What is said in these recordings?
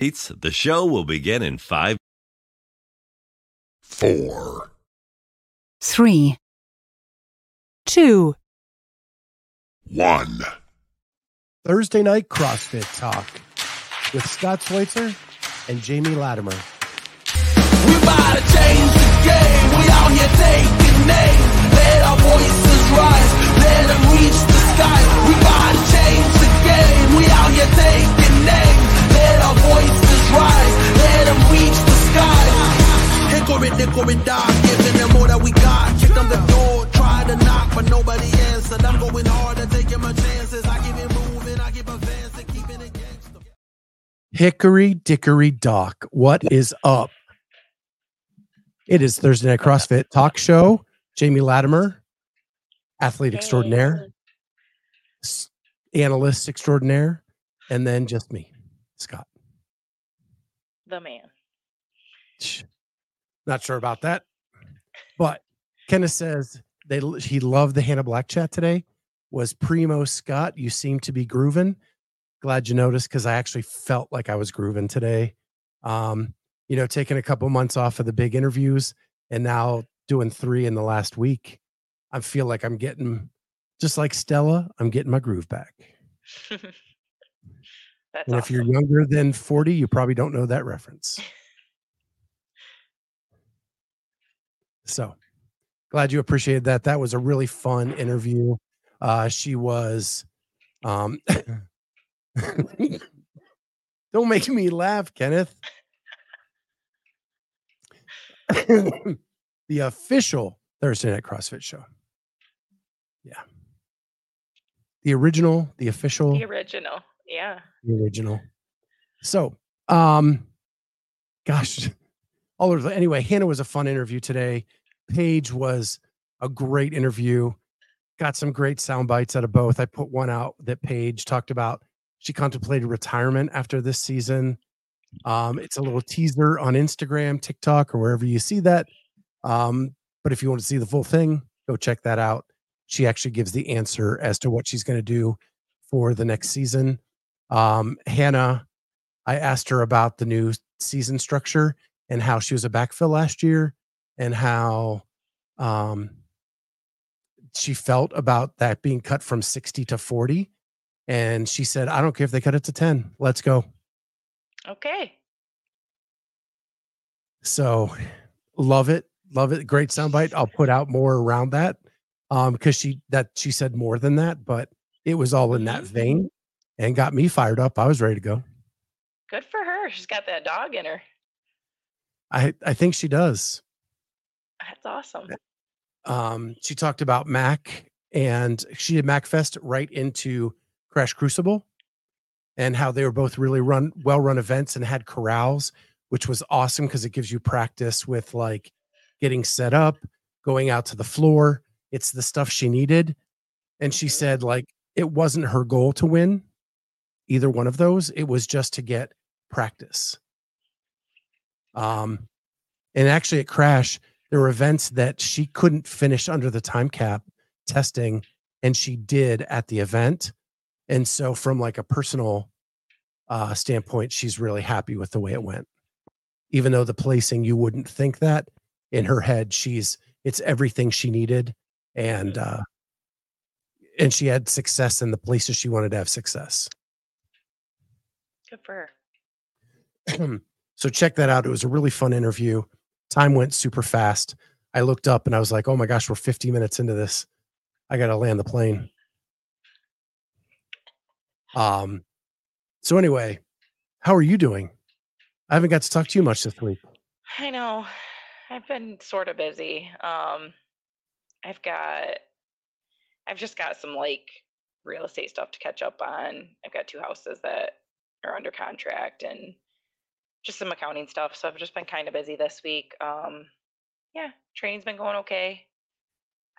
The show will begin in five. four, three, two, one. Thursday night CrossFit Talk with Scott Schweitzer and Jamie Latimer. We about to change the game. We out here taking names. Let our voices rise. Let them reach the sky. We about to change the game. We out here taking names. Let our voices rise. Let them reach the sky. Hickory, dickory, dock. Giving them all that we got. Kick them the door. Try to knock, but nobody answered. I'm going hard and taking my chances. I keep it moving. I keep advancing. Keeping it gangster. Hickory Dickory Dock. What is up? It is Thursday Night CrossFit Talk Show. Jamie Latimer, athlete extraordinaire, s- analyst extraordinaire, and then just me, Scott. The man. Not sure about that, but Kenneth says they he loved the Hannah Black chat today. Was primo Scott? You seem to be grooving. Glad you noticed because I actually felt like I was grooving today. Um, you know, taking a couple months off of the big interviews and now doing three in the last week. I feel like I'm getting just like Stella. I'm getting my groove back. That's and if you're younger than 40, you probably don't know that reference. So glad you appreciated that. That was a really fun interview. Uh, she was, um, don't make me laugh, Kenneth. the official Thursday Night CrossFit show. Yeah. The original, the official the original. Yeah. the original. So, um, gosh, all over. Anyway, Hannah was a fun interview today. Paige was a great interview. Got some great sound bites out of both. I put one out that Paige talked about. She contemplated retirement after this season. Um, it's a little teaser on Instagram, TikTok, or wherever you see that. Um, but if you want to see the full thing, go check that out. She actually gives the answer as to what she's going to do for the next season. Um, Hannah, I asked her about the new season structure and how she was a backfill last year and how um, she felt about that being cut from 60 to 40. And she said, I don't care if they cut it to 10. Let's go. Okay. So love it. Love it. Great soundbite. I'll put out more around that. Um, because she that she said more than that, but it was all in that Mhm. vein and got me fired up. I was ready to go. Good for her. She's got that dog in her. I I think she does. That's awesome. um, she talked about Mac and she did MacFest right into Crash Crucible and how they were both really run well run events and had corrals, which was awesome because it gives you practice with like getting set up, going out to the floor. It's the stuff she needed. And she Mhm. said, like, it wasn't her goal to win either one of those. It was just to get practice. Um, and actually at Crash, there were events that she couldn't finish under the time cap testing and she did at the event and so from like a personal uh standpoint she's really happy with the way it went even though the placing you wouldn't think that in her head she's it's everything she needed and uh and she had success in the places she wanted to have success Good for her. so check that out. It was a really fun interview. Time went super fast. I looked up and I was like, oh my gosh, we're 50 minutes into this. I got to land the plane. Um, so anyway, how are you doing? I haven't got to talk to you much this week. I know. I've been sort of busy. Um, I've got, I've just got some like real estate stuff to catch up on. I've got two houses that are under contract and just some accounting stuff. So I've just been kind of busy this week. Um, yeah, training's been going okay.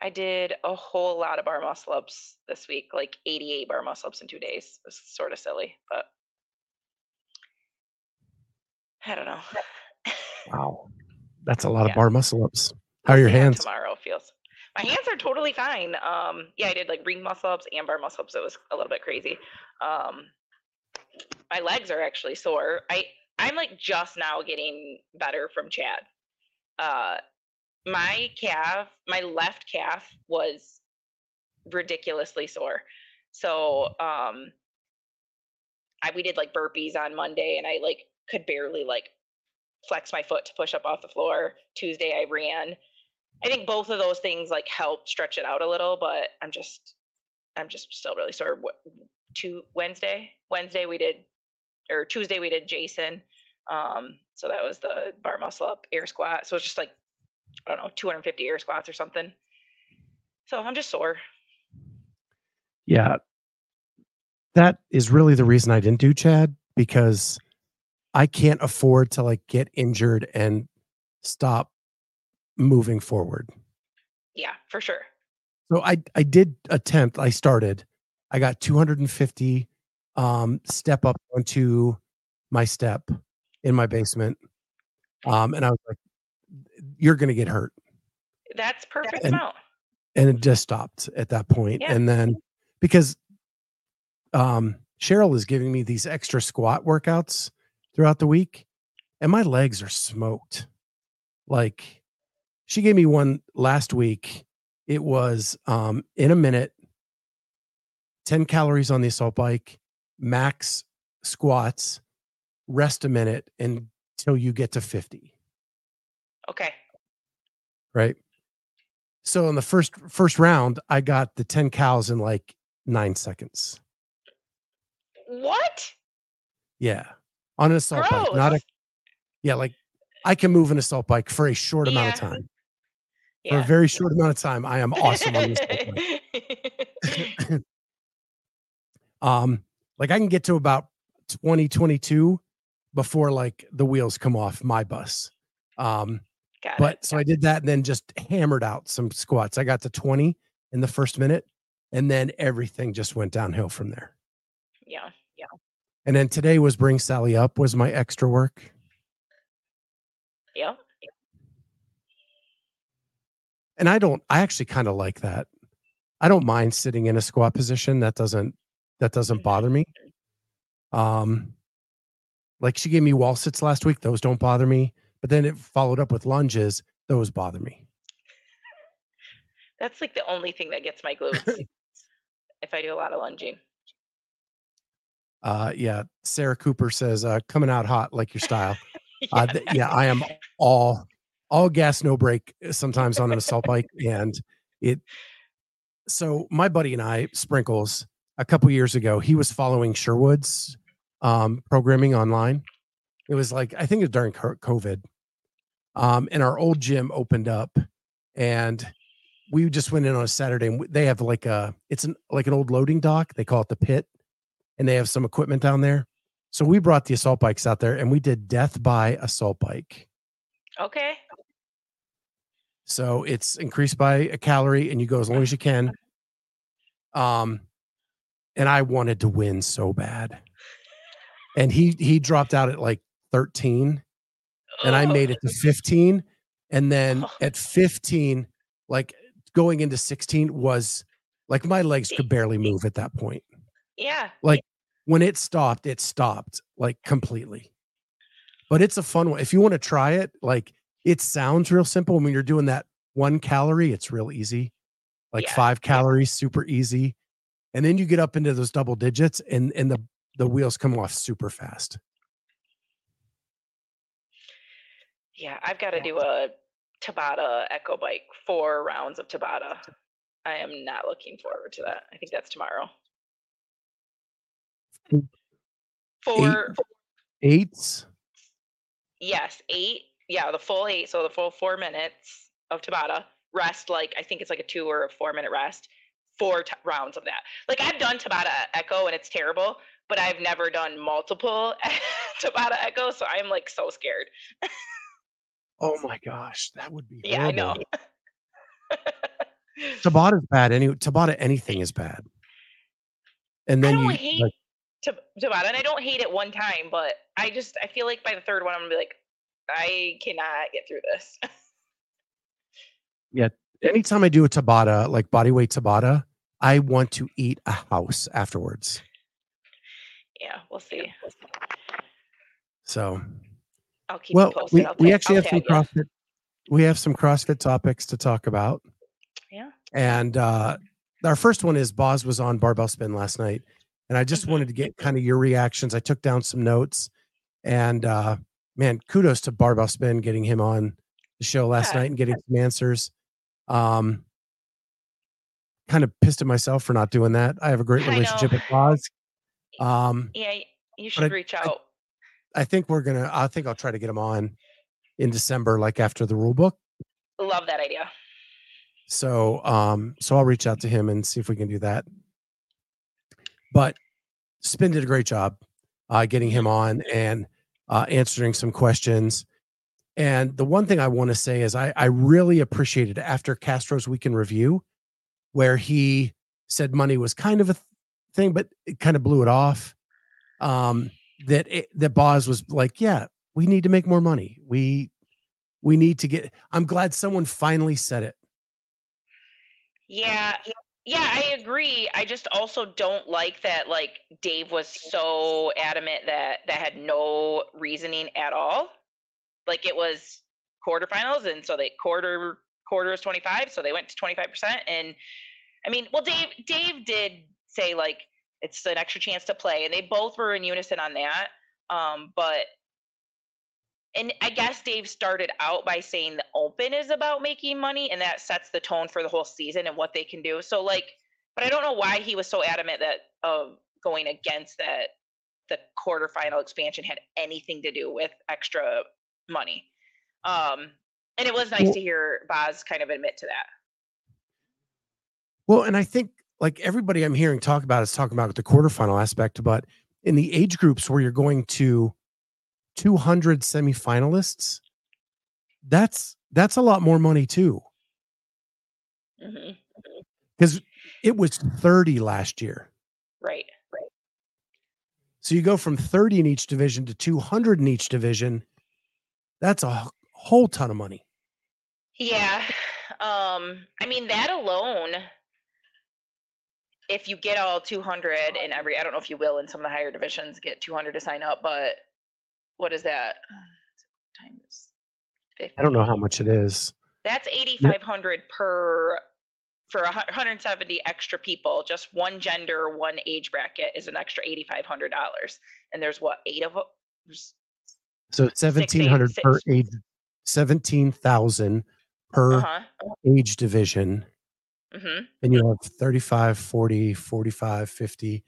I did a whole lot of bar muscle ups this week, like 88 bar muscle ups in two days. It's sort of silly, but I don't know. Wow. That's a lot Yeah. of bar muscle ups. How are your See hands? tomorrow feels. My hands are totally fine. Um, yeah, I did like ring muscle ups and bar muscle ups. It was a little bit crazy. Um, my legs are actually sore. I I'm like just now getting better from Chad. Uh, my calf, my left calf was ridiculously sore. So um, I we did like burpees on Monday, and I like could barely like flex my foot to push up off the floor. Tuesday I ran. I think both of those things like helped stretch it out a little, but I'm just I'm just still really sore. What to Wednesday? Wednesday we did or Tuesday we did Jason. Um, so that was the bar muscle up air squat. So it's just like I don't know, 250 air squats or something. So I'm just sore. Yeah. That is really the reason I didn't do Chad because I can't afford to like get injured and stop moving forward. Yeah, for sure. So I I did attempt. I started. I got 250 um step up onto my step in my basement. Um and I was like you're going to get hurt. That's perfect And- amount. and it just stopped at that point. Yeah. And then because um Cheryl is giving me these extra squat workouts throughout the week, and my legs are smoked. Like she gave me one last week. It was um in a minute, 10 calories on the assault bike, max squats, rest a minute until you get to 50 Okay. right? So in the first first round, I got the 10 cows in like nine seconds. What? Yeah. On an assault bike. Not a yeah, like I can move an assault bike for a short amount of time. Yeah. For a very short amount of time. I am awesome on this. bike. Um, like I can get to about 2022 before like the wheels come off my bus. Um, Got but it. so I did that and then just hammered out some squats. I got to 20 in the first minute, and then everything just went downhill from there. Yeah. Yeah. And then today was bring Sally up was my extra work. Yeah. And I don't I actually kind of like that. I don't mind sitting in a squat position. That doesn't that doesn't bother me. Um like she gave me wall sits last week, those don't bother me. But then it followed up with lunges, those bother me. That's like the only thing that gets my glutes. if I do a lot of lunging. Uh yeah, Sarah Cooper says uh coming out hot like your style. Uh, th- yeah, I am all all gas, no brake. uh, Sometimes on an assault bike, and it. So my buddy and I, Sprinkles, a couple years ago, he was following Sherwood's um, programming online. It was like I think it was during COVID, um, and our old gym opened up, and we just went in on a Saturday, and they have like a it's an like an old loading dock. They call it the pit, and they have some equipment down there. So we brought the assault bikes out there and we did death by assault bike. Okay. So it's increased by a calorie and you go as long as you can. Um and I wanted to win so bad. And he he dropped out at like 13 and I made it to 15 and then at 15 like going into 16 was like my legs could barely move at that point. Yeah. Like when it stopped, it stopped like completely. But it's a fun one. If you want to try it, like it sounds real simple. When you're doing that one calorie, it's real easy. Like Yeah, five calories, super easy. And then you get up into those double digits and and the the wheels come off super fast. Yeah. I've got to do a Tabata Echo Bike, four rounds of Tabata. I am not looking forward to that. I think that's tomorrow. Eight- Four, Eights. yes, eight. Yeah, the full eight. So the full four minutes of Tabata. Rest, like, I think it's like a two or a four minute rest. Four t- rounds of that. Like, I've done Tabata Echo and it's terrible, but I've never done multiple Tabata Echo. So I'm like so scared. Oh my gosh, that would be Yeah, I know. horrible. Tabata's bad. Any Tabata anything is bad. And then I don't you hate like, Tabata, and I don't hate it one time, but I just I feel like by the third one I'm gonna be like, I cannot get through this. Anytime I do a Tabata, like body weight Tabata, I want to eat a house afterwards. yeah, we'll see. So I'll keep well, posted. we, I'll we ta- actually I'll have some tag ya. CrossFit. We have some CrossFit topics to talk about. Yeah. And uh, our first one is Boz was on barbell spin last night, and I just Mhm. wanted to get kind of your reactions. I took down some notes, and uh, man, kudos to barbell spin getting him on the show last Yeah. night and getting some answers. Um, kind of pissed at myself for not doing that. I have a great relationship with Boz. Um, Yeah, you I- should reach I- out. I think we're gonna. I think I'll try to get him on in December, like after the rule book. Love that idea. So, um, so I'll reach out to him and see if we can do that. But Spin did a great job uh, getting him on and uh, answering some questions. And the one thing I want to say is I, I really appreciated after Castro's weekend review, where he said money was kind of a th- thing, but it kind of blew it off. Um, that it, that Boz was like, yeah, we need to make more money. We we need to get. I'm glad someone finally said it. Yeah, yeah, I agree. I just also don't like that like Dave was so adamant that that had no reasoning at all. Like it was quarterfinals and so they quarter quarter is 25, so they went to 25% and I mean, well Dave Dave did say like it's an extra chance to play and they both were in unison on that. Um but and I guess Dave started out by saying the open is about making money and that sets the tone for the whole season and what they can do. So like, but I don't know why he was so adamant that of going against that the quarterfinal expansion had anything to do with extra money. Um and it was nice Well- to hear Boz kind of admit to that. Well, and I think like everybody I'm hearing talk about is talking about the quarterfinal aspect, but in the age groups where you're going to 200 semifinalists, that's that's a lot more money too. Because it was 30 last year. Right. Right. So you go from 30 in each division to 200 in each division. That's a whole ton of money. Yeah. Um, I mean that alone, if you get all 200 in every, I don't know if you will in some of the higher divisions get 200 to sign up, but what is that? Times 50. I don't know how much it is. That's 8,500 per for 170 extra people. Just one gender, one age bracket is an extra $8,500. And there's what eight of them? So 1700 per age 17,000 per Uh huh. age division. hmm and you have 35 40 45 50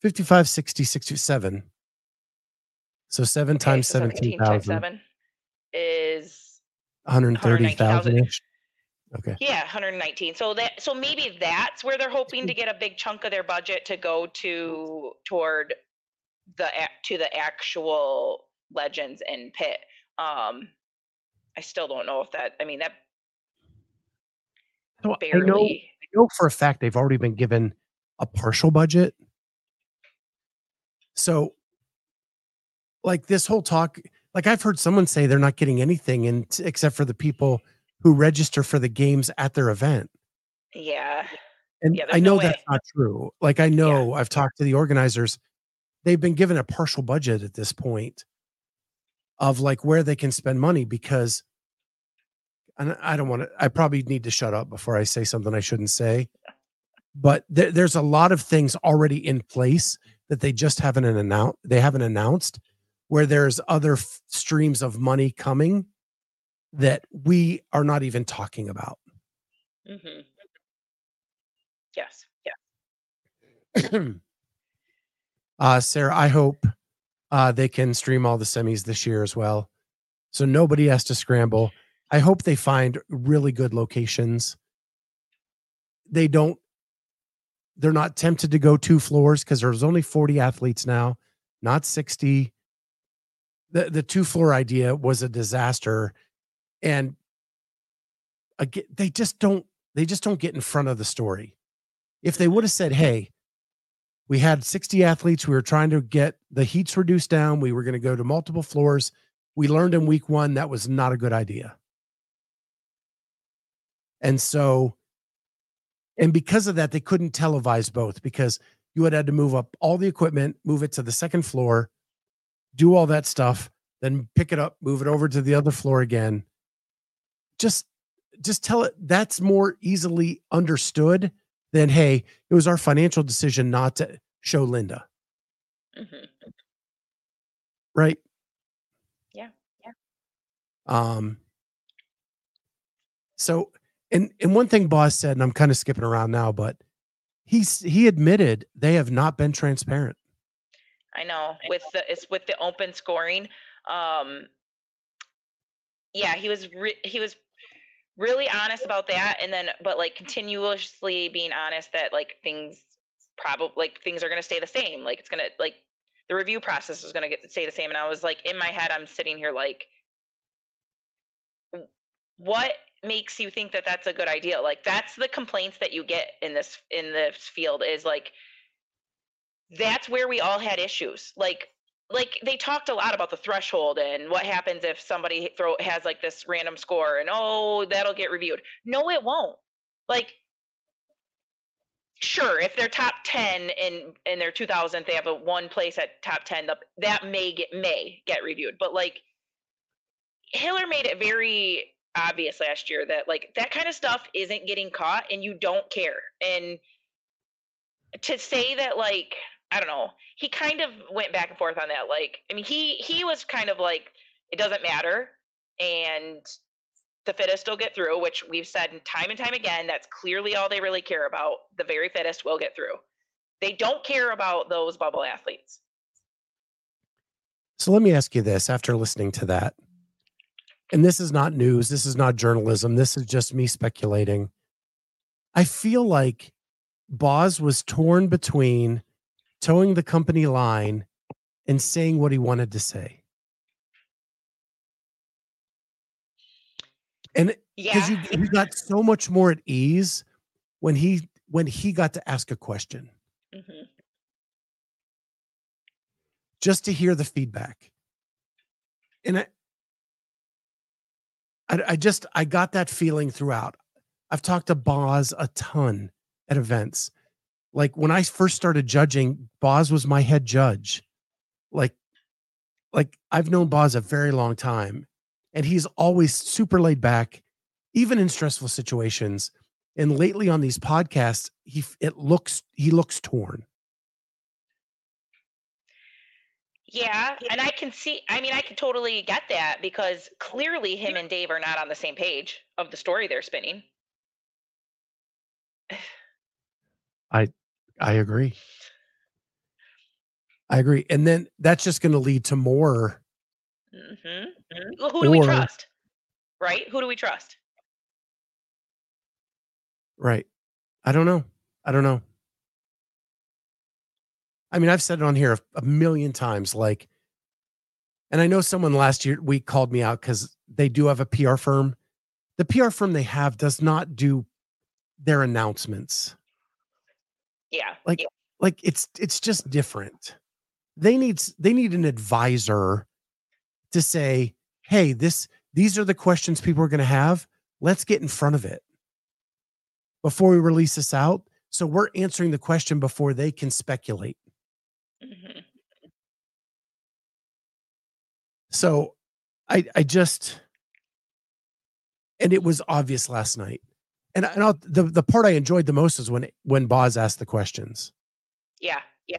55 60 67 so seven Okay, times so 17 17,000 seven is 130,000 okay. Yeah, 119. So that so maybe that's where they're hoping to get a big chunk of their budget to go to toward the to the actual legends and pit. Um I still don't know if that I mean that so I know, I know for a fact they've already been given a partial budget so like this whole talk like i've heard someone say they're not getting anything in, except for the people who register for the games at their event yeah. And Yeah, I there's no know that's not true. Like I know I've talked to the organizers. They've been given a partial budget at this point of like where they can spend money because and I don't want to I probably need to shut up before I say something I shouldn't say. But there, there's a lot of things already in place that they just haven't announced they haven't announced where there's other f- streams of money coming that we are not even talking about. Mm-hmm. Yes. uh, Sarah, I hope uh, they can stream all the semis this year as well. So nobody has to scramble. I hope they find really good locations. They don't, they're not tempted to go two floors because there's only 40 athletes now, not 60. The, the two floor idea was a disaster. And again, they just don't, they just don't get in front of the story. If they would have said, hey, we had 60 athletes. We were trying to get the heats reduced down. We were going to go to multiple floors. We learned in week one that was not a good idea. And so, and because of that, they couldn't televise both because you had had to move up all the equipment, move it to the second floor, do all that stuff, then pick it up, move it over to the other floor again. Just just tell it that's more easily understood than hey, it was our financial decision not to show Linda, Mhm. right? Yeah, yeah. Um so and and one thing Boz said, and I'm kind of skipping around now, but he's he admitted they have not been transparent. I know with the it's with the open scoring. Um, yeah, he was re- he was really honest about that, and then but like continuously being honest that like things probably like things are gonna stay the same. Like it's gonna like the review process is gonna get stay the same. And I was like in my head, I'm sitting here like, what makes you think that that's a good idea? Like that's the complaints that you get in this in this field is like that's where we all had issues. Like like they talked a lot about the threshold and what happens if somebody throw has like this random score and oh that'll get reviewed. No, it won't. Like sure, if they're top ten in in their 2000, they have a one place at top ten. the- That may get may get reviewed, but like Hiller made it very obvious last year that like that kind of stuff isn't getting caught and you don't care. And to say that like I don't know, he kind of went back and forth on that. Like, I mean, he he was kind of like, it doesn't matter, and the fittest will get through, which we've said time and time again. That's clearly all they really care about. The very fittest will get through. They don't care about those bubble athletes. So let me ask you this after listening to that. And this is not news, this is not journalism, this is just me speculating. I feel like Boz was torn between towing the company line and saying what he wanted to say. And because Yeah, you got so much more at ease when he when he got to ask a question mhm. just to hear the feedback. And I, I, I just I got that feeling throughout. I've talked to Boz a ton at events. Like when I first started judging, Boz was my head judge. Like, like I've known Boz a very long time, and he's always super laid back, even in stressful situations. And lately on these podcasts, he it looks he looks torn. Yeah, and I can see. I mean, I can totally get that because clearly him and Dave are not on the same page of the story they're spinning. I I agree. I agree. And then that's just going to lead to more. hmm Who do we trust? Right? Who do we trust? Right. I don't know. I don't know. I mean, I've said it on here a, a million times. Like, and I know someone last year week called me out because they do have a PR firm. The PR firm they have does not do their announcements. Yeah. Like, yeah. like it's it's just different. They need they need an advisor to say, hey, this these are the questions people are going to have. Let's get in front of it before we release this out. So we're answering the question before they can speculate. Mhm. So I I just and it was obvious last night. And, and I'll, the the part I enjoyed the most is when when Boz asked the questions. Yeah. Yeah.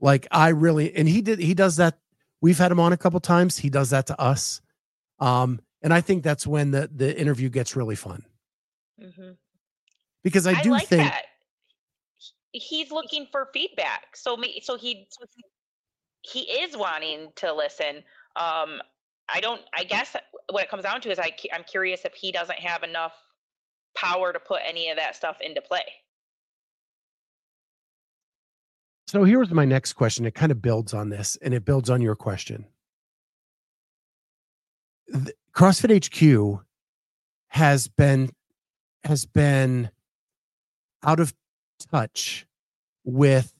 Like I really and he did he does that. We've had him on a couple times. He does that to us. Um and I think that's when the the interview gets really fun hmm because I I, do like think that. He's looking for feedback. So me, so he, he, he is wanting to listen. Um, I don't. I guess what it comes down to is I, I'm curious if he doesn't have enough power to put any of that stuff into play. So here's my next question. It kind of builds on this and it builds on your question. Th- CrossFit HQ has been has been out of touch with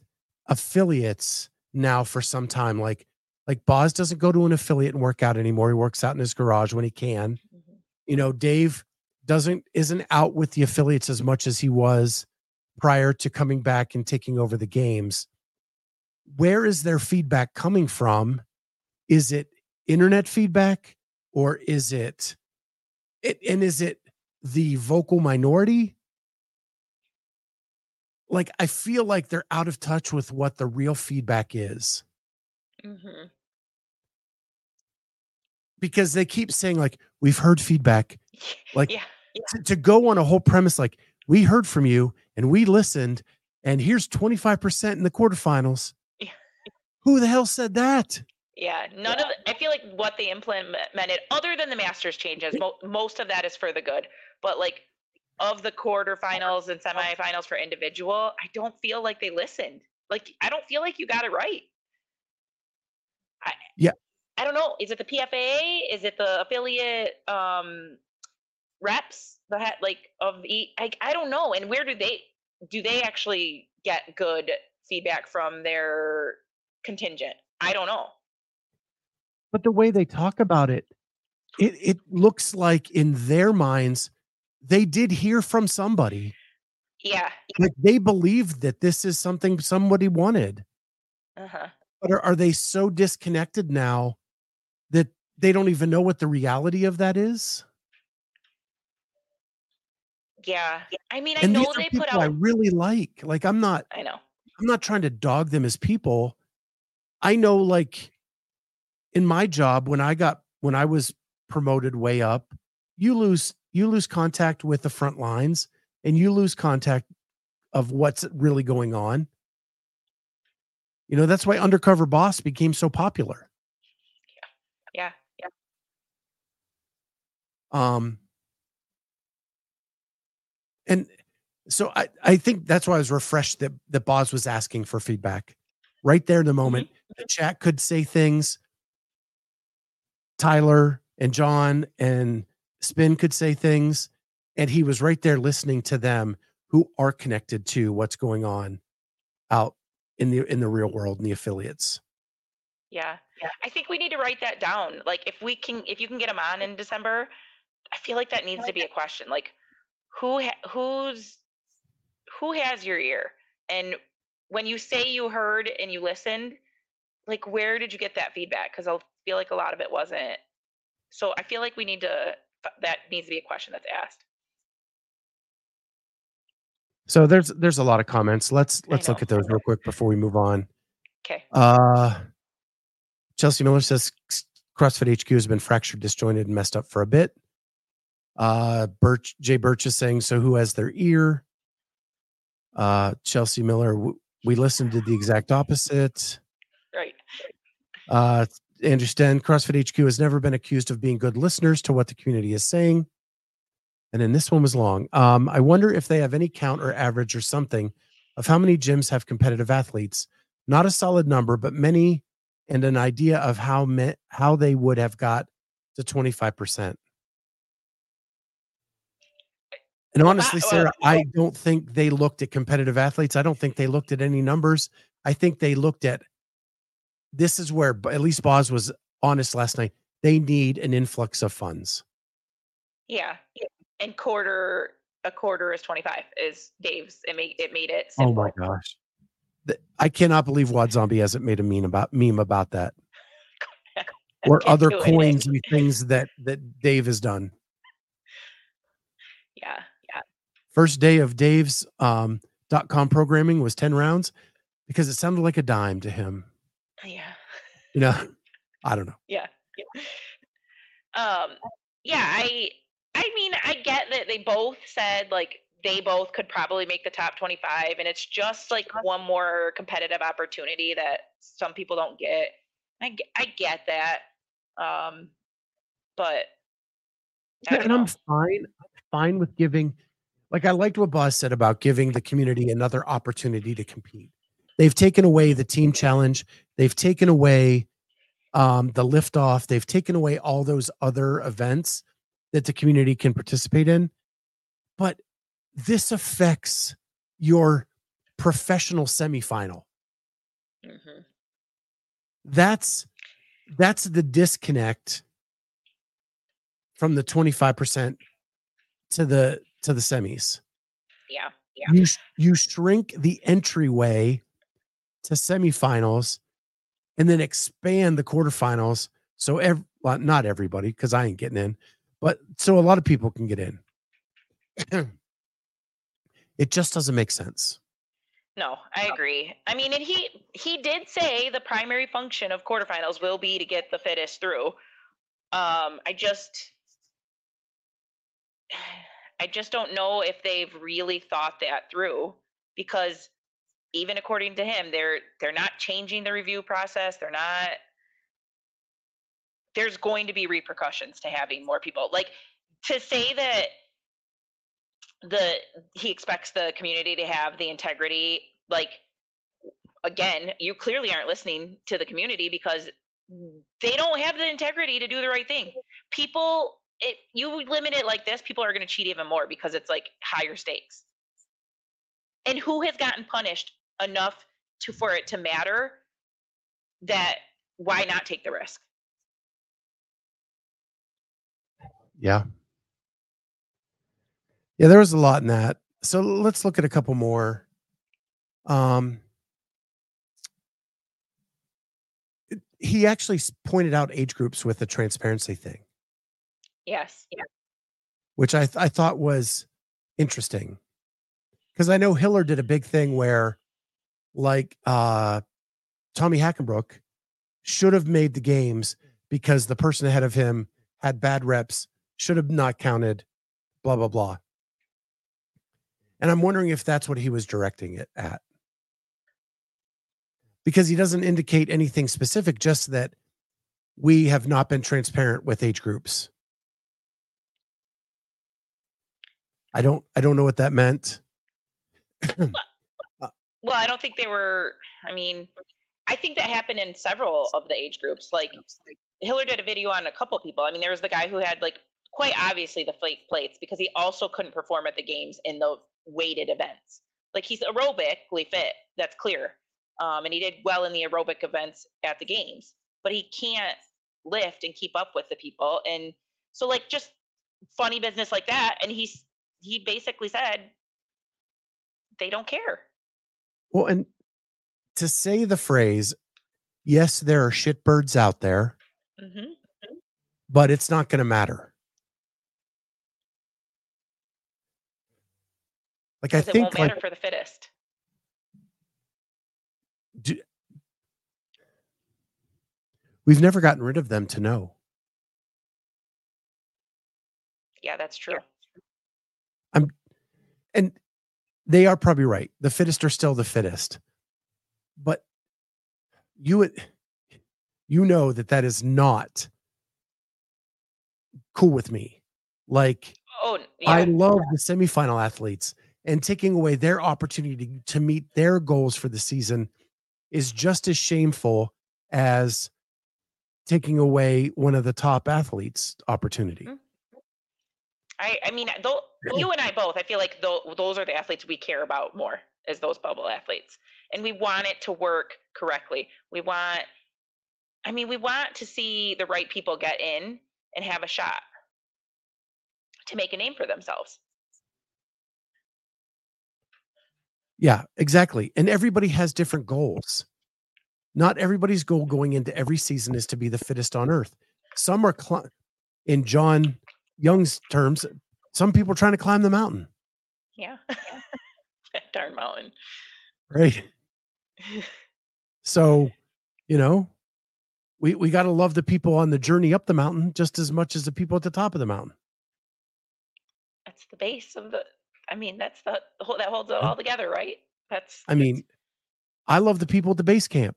affiliates now for some time. Like like Boz doesn't go to an affiliate and work out anymore. He works out in his garage when he can. Mm-hmm. You know, Dave doesn't isn't out with the affiliates as much as he was prior to coming back and taking over the games. Where is their feedback coming from? Is it internet feedback or is it, it and is it the vocal minority? Like I feel like they're out of touch with what the real feedback is. Hmm because they keep saying like we've heard feedback. Like, yeah, to, to go on a whole premise like we heard from you and we listened and here's 25% in the quarterfinals Yeah. who the hell said that yeah. None of the, I feel like what they implemented, other than the Masters changes, mo- most of that is for the good. But like of the quarterfinals and semifinals for individual, I don't feel like they listened. Like I don't feel like you got it right. I, Yeah. I don't know. Is it the PFA? Is it the affiliate um reps that like of each? I I don't know. And where do they do they actually get good feedback from their contingent? I don't know. but the way they talk about it it it looks like in their minds they did hear from somebody Yeah. like they believed that this is something somebody wanted Uh-huh. but are, are they so disconnected now that they don't even know what the reality of that is Yeah. I mean, I and know they put i really like like i'm not I know. I'm not trying to dog them as people. I know like in my job when I got when I was promoted way up, you lose you lose contact with the front lines and you lose contact of what's really going on. You know, that's why undercover boss became so popular. Yeah. Yeah. Um and so I, I think that's why I was refreshed that that Boz was asking for feedback right there in the mm-hmm. moment. The chat could say things. Tyler and John and Spin could say things, and he was right there listening to them who are connected to what's going on out in the in the real world and the affiliates. Yeah. Yeah. I think we need to write that down. Like if we can if you can get them on in December, I feel like that needs to be a question. Like who ha- who's who has your ear? And when you say you heard and you listened, like where did you get that feedback? Cuz I feel like a lot of it wasn't. So I feel like we need to that needs to be a question that's asked. So there's there's a lot of comments. Let's let's look at those real quick before we move on. Okay. Uh Chelsea Miller says CrossFit HQ has been fractured, disjointed, and messed up for a bit. Uh, Birch, Jay Birch is saying, so who has their ear? Uh, Chelsea Miller, we listened to the exact opposite. Right. Uh, Andrew Sten, CrossFit HQ has never been accused of being good listeners to what the community is saying. And then this one was long. Um, I wonder if they have any count or average or something of how many gyms have competitive athletes. Not a solid number, but many, and an idea of how me- how they would have got to 25%. And honestly, well, uh, Sarah, I don't think they looked at competitive athletes. I don't think they looked at any numbers. I think they looked at this is where at least Boz was honest last night. They need an influx of funds. Yeah. And quarter a quarter is 25 is Dave's. It made it made it Oh my gosh. I cannot believe Wad Zombie hasn't made a meme about meme about that. Or other coins and things that that Dave has done. Yeah. Yeah. First day of Dave's um dot com programming was 10 rounds because it sounded like a dime to him. Yeah. You know, I don't know. Yeah. yeah. Um yeah, I I mean, I get that they both said like they both could probably make the top 25 and it's just like one more competitive opportunity that some people don't get. I I get that. Um but Yeah, and I'm fine. I'm fine with giving like I liked what Boz said about giving the community another opportunity to compete. They've taken away the team challenge. They've taken away um, the liftoff. They've taken away all those other events that the community can participate in. But this affects your professional semifinal. Mhm. That's that's the disconnect from the 25% to the to the semis. Yeah. Yeah. You you shrink the entryway to semifinals and then expand the quarterfinals So ev- well, not everybody, because I ain't getting in, but so a lot of people can get in. it just doesn't make sense. No, I agree. I mean, and he he did say the primary function of quarterfinals will be to get the fittest through. Um, I just I just don't know if they've really thought that through because even according to him, they're they're not changing the review process. They're not there's going to be repercussions to having more people. Like to say that the he expects the community to have the integrity like again you clearly aren't listening to the community because they don't have the integrity to do the right thing people you limit it like this people are going to cheat even more because it's like higher stakes and who has gotten punished enough to for it to matter that why not take the risk Yeah. Yeah, there was a lot in that. So let's look at a couple more. Um, he actually pointed out age groups with the transparency thing, yes yeah which I, th- I thought was interesting because I know Hiller did a big thing where, like, uh, Tommy Hackenbruck should have made the games because the person ahead of him had bad reps, should have not counted, blah, blah, blah. And I'm wondering if that's what he was directing it at. Because he doesn't indicate anything specific, just that we have not been transparent with age groups. I don't I don't know what that meant. Well, I don't think they were. I mean, I think that happened in several of the age groups. Like Hiller did a video on a couple people. I mean, there was the guy who had like quite obviously the fake plates because he also couldn't perform at the games in the weighted events. Like he's aerobically fit, that's clear, um, and he did well in the aerobic events at the games, but he can't lift and keep up with the people. And so, like, just funny business like that. And he's he basically said they don't care. Well, and to say the phrase, yes, there are shitbirds out there, hmm but it's not going to matter. Like I it think won't like matter for the fittest. do, we've never gotten rid of them to know. Yeah, that's true. And they are probably right. The fittest are still the fittest. But you would you know that that is not cool with me. Like Oh, yeah. I love the semifinal athletes and taking away their opportunity to, meet their goals for the season is just as shameful as taking away one of the top athletes opportunity. Mm. I, I mean, though, you and I both, I feel like tho- those are the athletes we care about more as those bubble athletes. And we want it to work correctly. We want, I mean, we want to see the right people get in and have a shot to make a name for themselves. Yeah, exactly. And everybody has different goals. Not everybody's goal going into every season is to be the fittest on earth. Some are cli- in John Young's terms, some people are trying to climb the mountain, Yeah. that darn mountain. right? So, you know, we we got to love the people on the journey up the mountain just as much as the people at the top of the mountain. That's the base of the, I mean, that's the, the whole, that holds it all together, right? That's, I mean, I love the people at the base camp.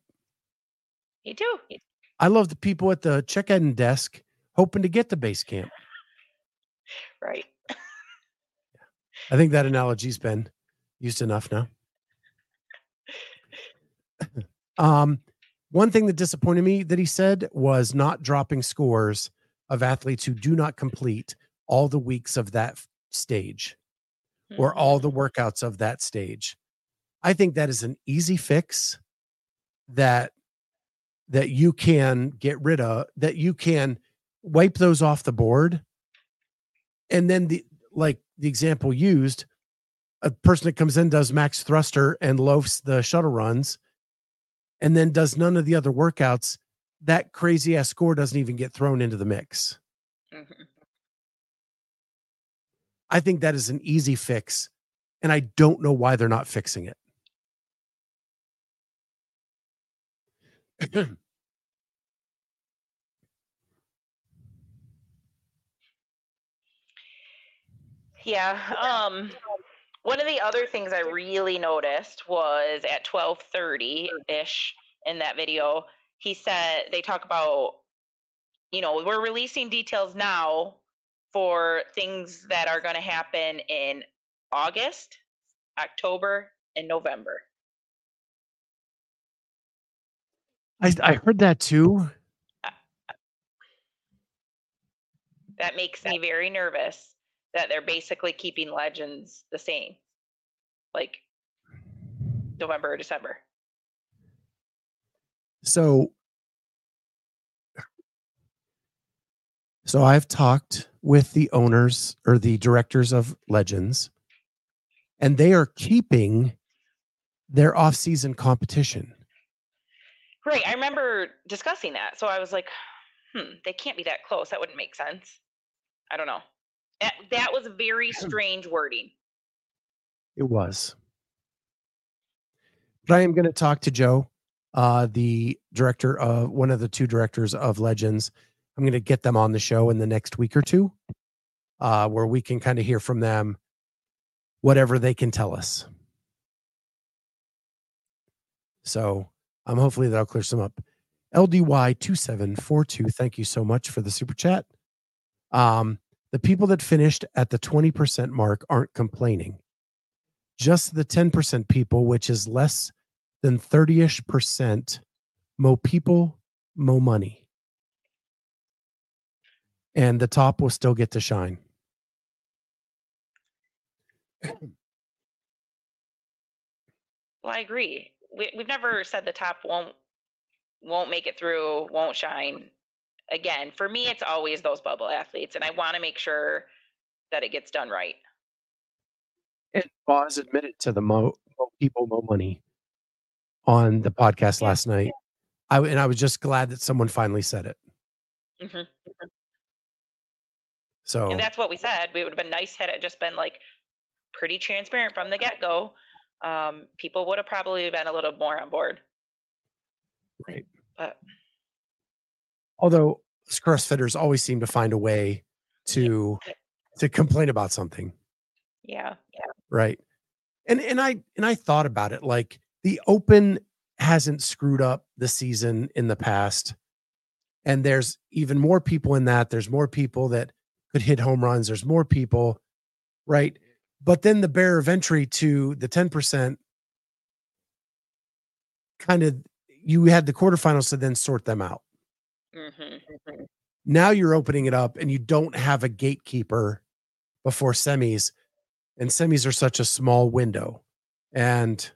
you do. I love the people at the check-in desk hoping to get to base camp. Right. I think that analogy's been used enough now. um, one thing that disappointed me that he said was not dropping scores of athletes who do not complete all the weeks of that stage or all the workouts of that stage. I think that is an easy fix that that you can get rid of that you can wipe those off the board and then the like the example used a person that comes in does max thruster and loafs the shuttle runs and then does none of the other workouts that crazy ass score doesn't even get thrown into the mix. Mhm. I think that is an easy fix. And I don't know why they're not fixing it. Yeah. Um one of the other things I really noticed was at 12:30-ish in that video, he said they talk about you know, we're releasing details now for things that are going to happen in August, October, and November. I, I heard that too. That makes me very nervous that they're basically keeping legends the same. Like November or December. So So I've talked with the owners or the directors of Legends, and they are keeping their off-season competition. Right. I remember discussing that. So I was like, hmm, they can't be that close. That wouldn't make sense. I don't know. That, that was very strange wording. It was. But I am going to talk to Joe, uh, the director of one of the two directors of Legends. I'm going to get them on the show in the next week or two, uh, where we can kind of hear from them whatever they can tell us. So um, hopefully that'll clear some up. LDY2742, thank you so much for the super chat. Um, the people that finished at the 20% mark aren't complaining. Just the 10% people, which is less than 30 ish percent, mo people, mo money. And the top will still get to shine. Well, I agree. We, we've never said the top won't won't make it through, won't shine. Again, for me, it's always those bubble athletes, and I want to make sure that it gets done right. And Boz admitted to the mo, mo people, mo money on the podcast Yeah. last night. I and I was just glad that someone finally said it. hmm So And that's what we said. We would have been nice had it just been like pretty transparent from the get go. Um, people would have probably been a little more on board. Right. But although CrossFitters always seem to find a way to to complain about something, yeah, yeah, right? And and I and I thought about it like the Open hasn't screwed up the season in the past, and there's even more people in that. There's more people that could hit home runs. There's more people, right? But then the barrier of entry to the ten percent kind of you had the quarterfinals to then sort them out. Hmm now you're opening it up and you don't have a gatekeeper before semis and semis are such a small window and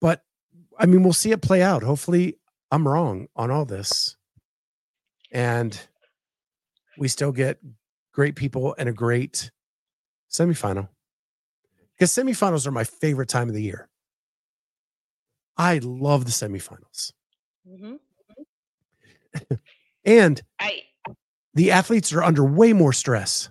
but i mean we'll see it play out. Hopefully i'm wrong on all this and we still get great people and a great semifinal because semifinals are my favorite time of the year. I love the semifinals. Hmm and I the athletes are under way more stress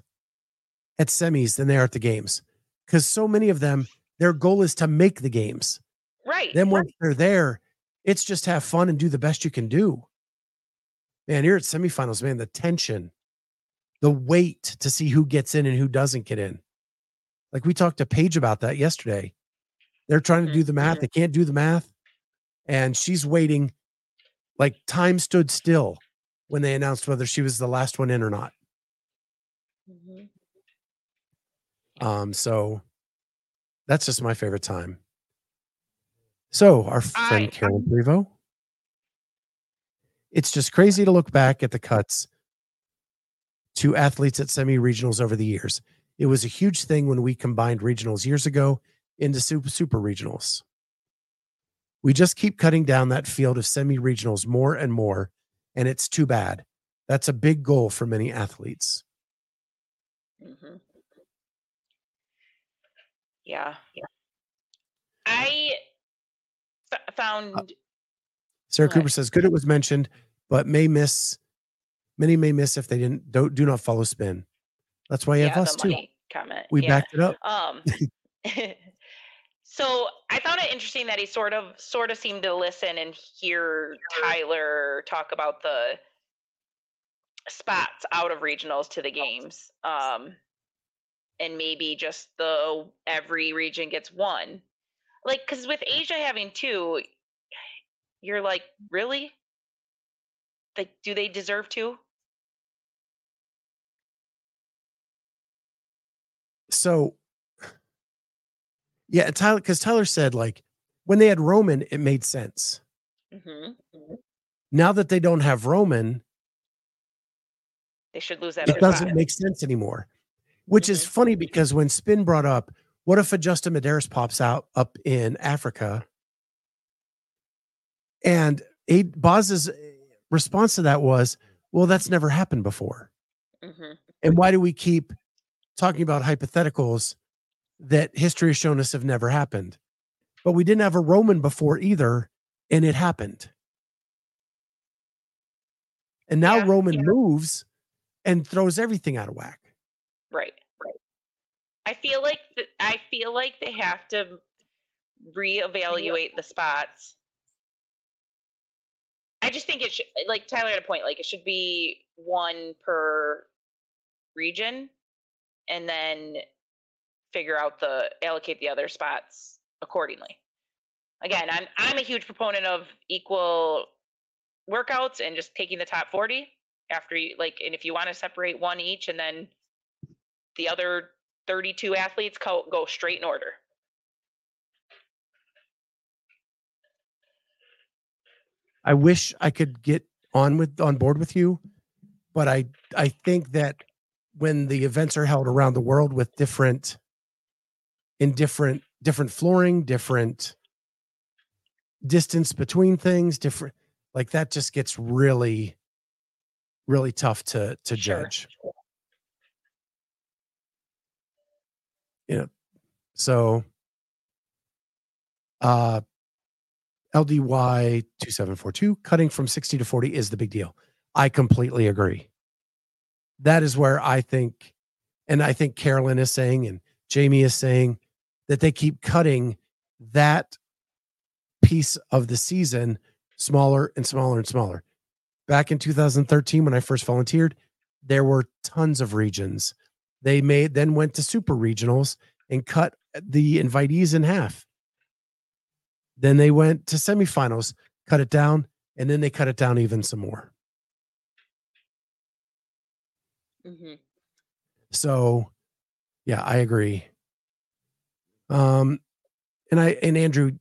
at semis than they are at the games because so many of them their goal is to make the games. Right. then once they're there it's just have fun and do the best you can do. Man here at semifinals man the tension the wait to see who gets in and who doesn't get in. Like we talked to paige about that yesterday. They're trying to do the math mm-hmm. they can't do the math and she's waiting like time stood still when they announced whether she was the last one in or not Mhm. Um, so that's just my favorite time. So our friend I- Karen Prevo. It's just crazy to look back at the cuts to athletes at semi regionals over the years. It was a huge thing when we combined regionals years ago into super super regionals. We just keep cutting down that field of semi regionals more and more, and it's too bad. That's a big goal for many athletes. hmm Yeah, yeah. I f- found Sarah Right. Cooper says, "Good, it was mentioned, but may miss. Many may miss if they didn't don't do not follow spin. That's why you have us too. comment. We yeah. backed it up. Um, so I found it interesting that he sort of sort of seemed to listen and hear Tyler talk about the spots out of regionals to the games. Um, and maybe just the every region gets one. Like cuz with Asia having two, you're like, really? Like do they deserve two? So, yeah, Tyler, because Tyler said like when they had Roman, it made sense. hmm Now that they don't have Roman, They should lose that it doesn't make sense anymore. Which is funny because when Spin brought up, what if a Justin Medeiros pops out up in Africa? And a Boz's response to that was, well, that's never happened before. Mhm. And why do we keep talking about hypotheticals that history has shown us have never happened? But we didn't have a Roman before either, and it happened. And now Yeah, Roman yeah. moves and throws everything out of whack. Right. Right. I feel like I feel like they have to reevaluate the spots. I just think it should eh, like Tyler had a point, like it should be one per region and then figure out the allocate the other spots accordingly. Again, I'm I'm a huge proponent of equal workouts and just taking the top 40 after you like and if you want to separate one each and then the other 32 athletes go, go straight in order. I wish I could get on with on board with you, but I I think that when the events are held around the world with different in different different flooring, different distance between things, different like that just gets really really tough to to Sure. judge. You know, so uh LDY 2742, cutting from 60 to 40 is the big deal. I completely agree. That is where I think, and I think Carolyn is saying, and Jamie is saying that they keep cutting that piece of the season smaller and smaller and smaller. Back in 2013, when I first volunteered, there were tons of regions. They made then went to super regionals and cut the invitees in half. Then they went to semifinals, cut it down, and then they cut it down even some more. Mm-hmm. So, yeah, I agree. Um, and I and Andrew,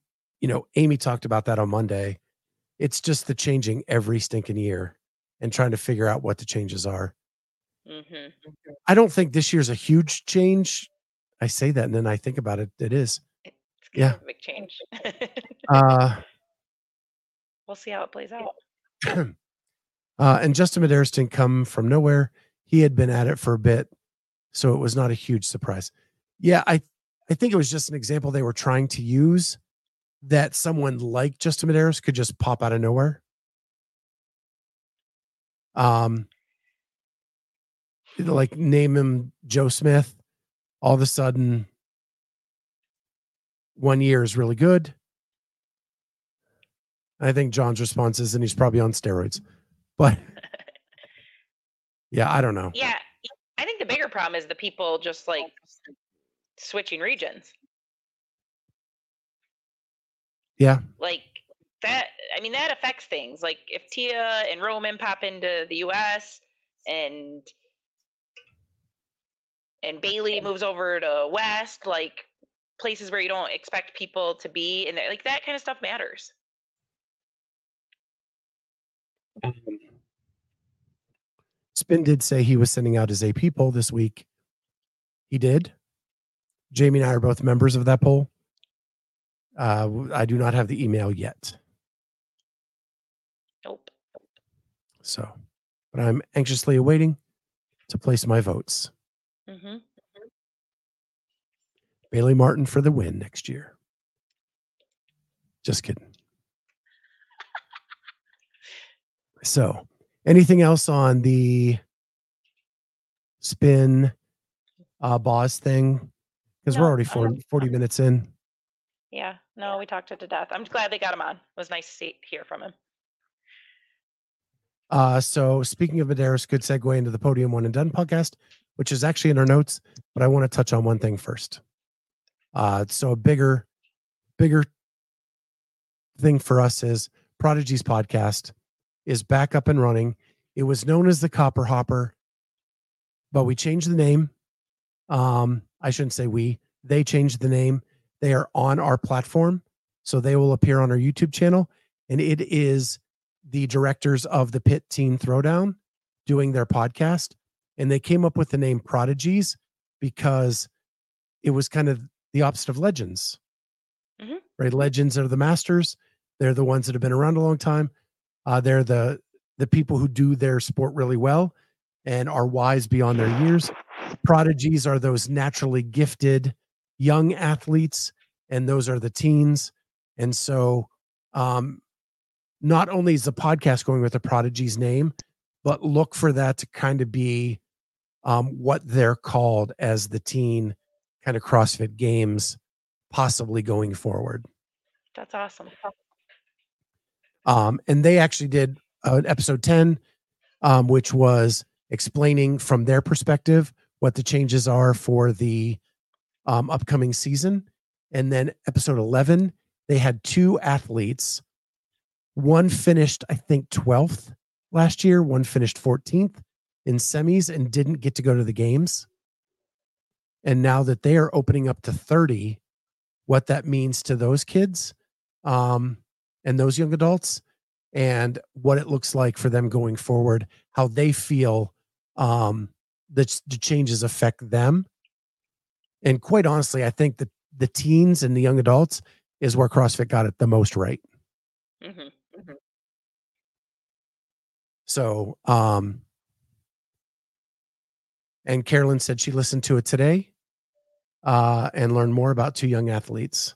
you know, Amy talked about that on Monday. It's just the changing every stinking year and trying to figure out what the changes are. Mm-hmm. I don't think this year's a huge change. I say that and then I think about it. It is. It's Yeah. kind of a big change. Uh, we'll see how it plays out. uh, and Justin Medeiros didn't come from nowhere. He had been at it for a bit, so it was not a huge surprise. Yeah, I I think it was just an example they were trying to use that someone like Justin Medeiros could just pop out of nowhere. Um, like name him Joe Smith. All of a sudden, one year is really good. I think John's response is, and he's probably on steroids. But yeah, I don't know. Yeah, I think the bigger problem is the people just like switching regions. Yeah. Like that, I mean, that affects things. Like if Tia and Roman pop into the US and and Bailey moves over to West, like places where you don't expect people to be, and like that kind of stuff matters. Um, Spin did say he was sending out his AP poll this week. He did. Jamie and I are both members of that poll. Uh, I do not have the email yet. Nope. So, but I'm anxiously awaiting to place my votes. hmm Bailey Martin for the win next year. Just kidding. So, anything else on the spin uh Boz thing? Because we're No, already I 40, 40 minutes in. Yeah, no, we talked it to death. I'm glad they got him on. It was nice to see, hear from him. Uh, so speaking of Medeiros, good segue into the Podium One and Done podcast, which is actually in our notes, but I want to touch on one thing first. Uh, so a bigger, bigger thing for us is Prodigy's podcast is back up and running. It was known as the Copper Hopper, but we changed the name. Um, I shouldn't say we, they changed the name. They are on our platform. So they will appear on our YouTube channel. And it is the directors of the Pit Teen Throwdown doing their podcast. And they came up with the name Prodigies because it was kind of the opposite of legends. Mhm. Right? Legends are the masters. They're the ones that have been around a long time. Uh, they're the the people who do their sport really well and are wise beyond their years. Prodigies are those naturally gifted young athletes, and those are the teens. And so um, not only is the podcast going with the prodigy's name, but look for that to kind of be um, what they're called as the teen kind of CrossFit games, possibly going forward. That's awesome. Um, and they actually did uh, episode 10, um, which was explaining from their perspective what the changes are for the um, upcoming season. And then episode 11, they had two athletes. One finished, I think, 12th last year, one finished 14th in semis and didn't get to go to the games. And now that they are opening up to 30, what that means to those kids um, and those young adults and what it looks like for them going forward, how they feel um, that the changes affect them. And quite honestly, I think that the teens and the young adults is where CrossFit got it the most right. hmm So, um, and Carolyn said she listened to it today uh, and learned more about two young athletes.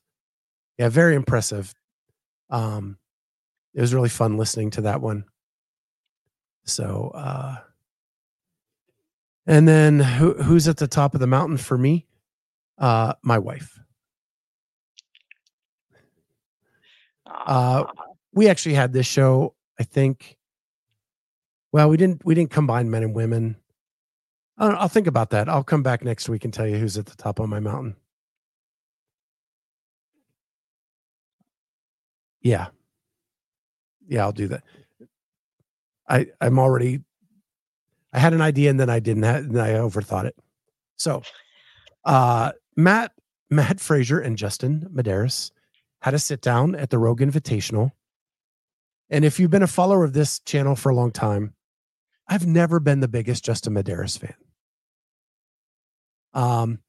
Yeah, very impressive. Um, it was really fun listening to that one. So, uh, and then who, who's at the top of the mountain for me? Uh, my wife. Uh, we actually had this show i think. Well we didn't we didn't combine men and women. I'll, I'll think about that. I'll come back next week and tell you who's at the top of my mountain. Yeah. Yeah i'll do that. I i'm already i had an idea and then i didn't have, and i overthought it so uh matt matt fraser and justin medeiros had a sit down at the rogue invitational and if you've been a follower of this channel for a long time, I've never been the biggest Justin Medeiros fan. Um,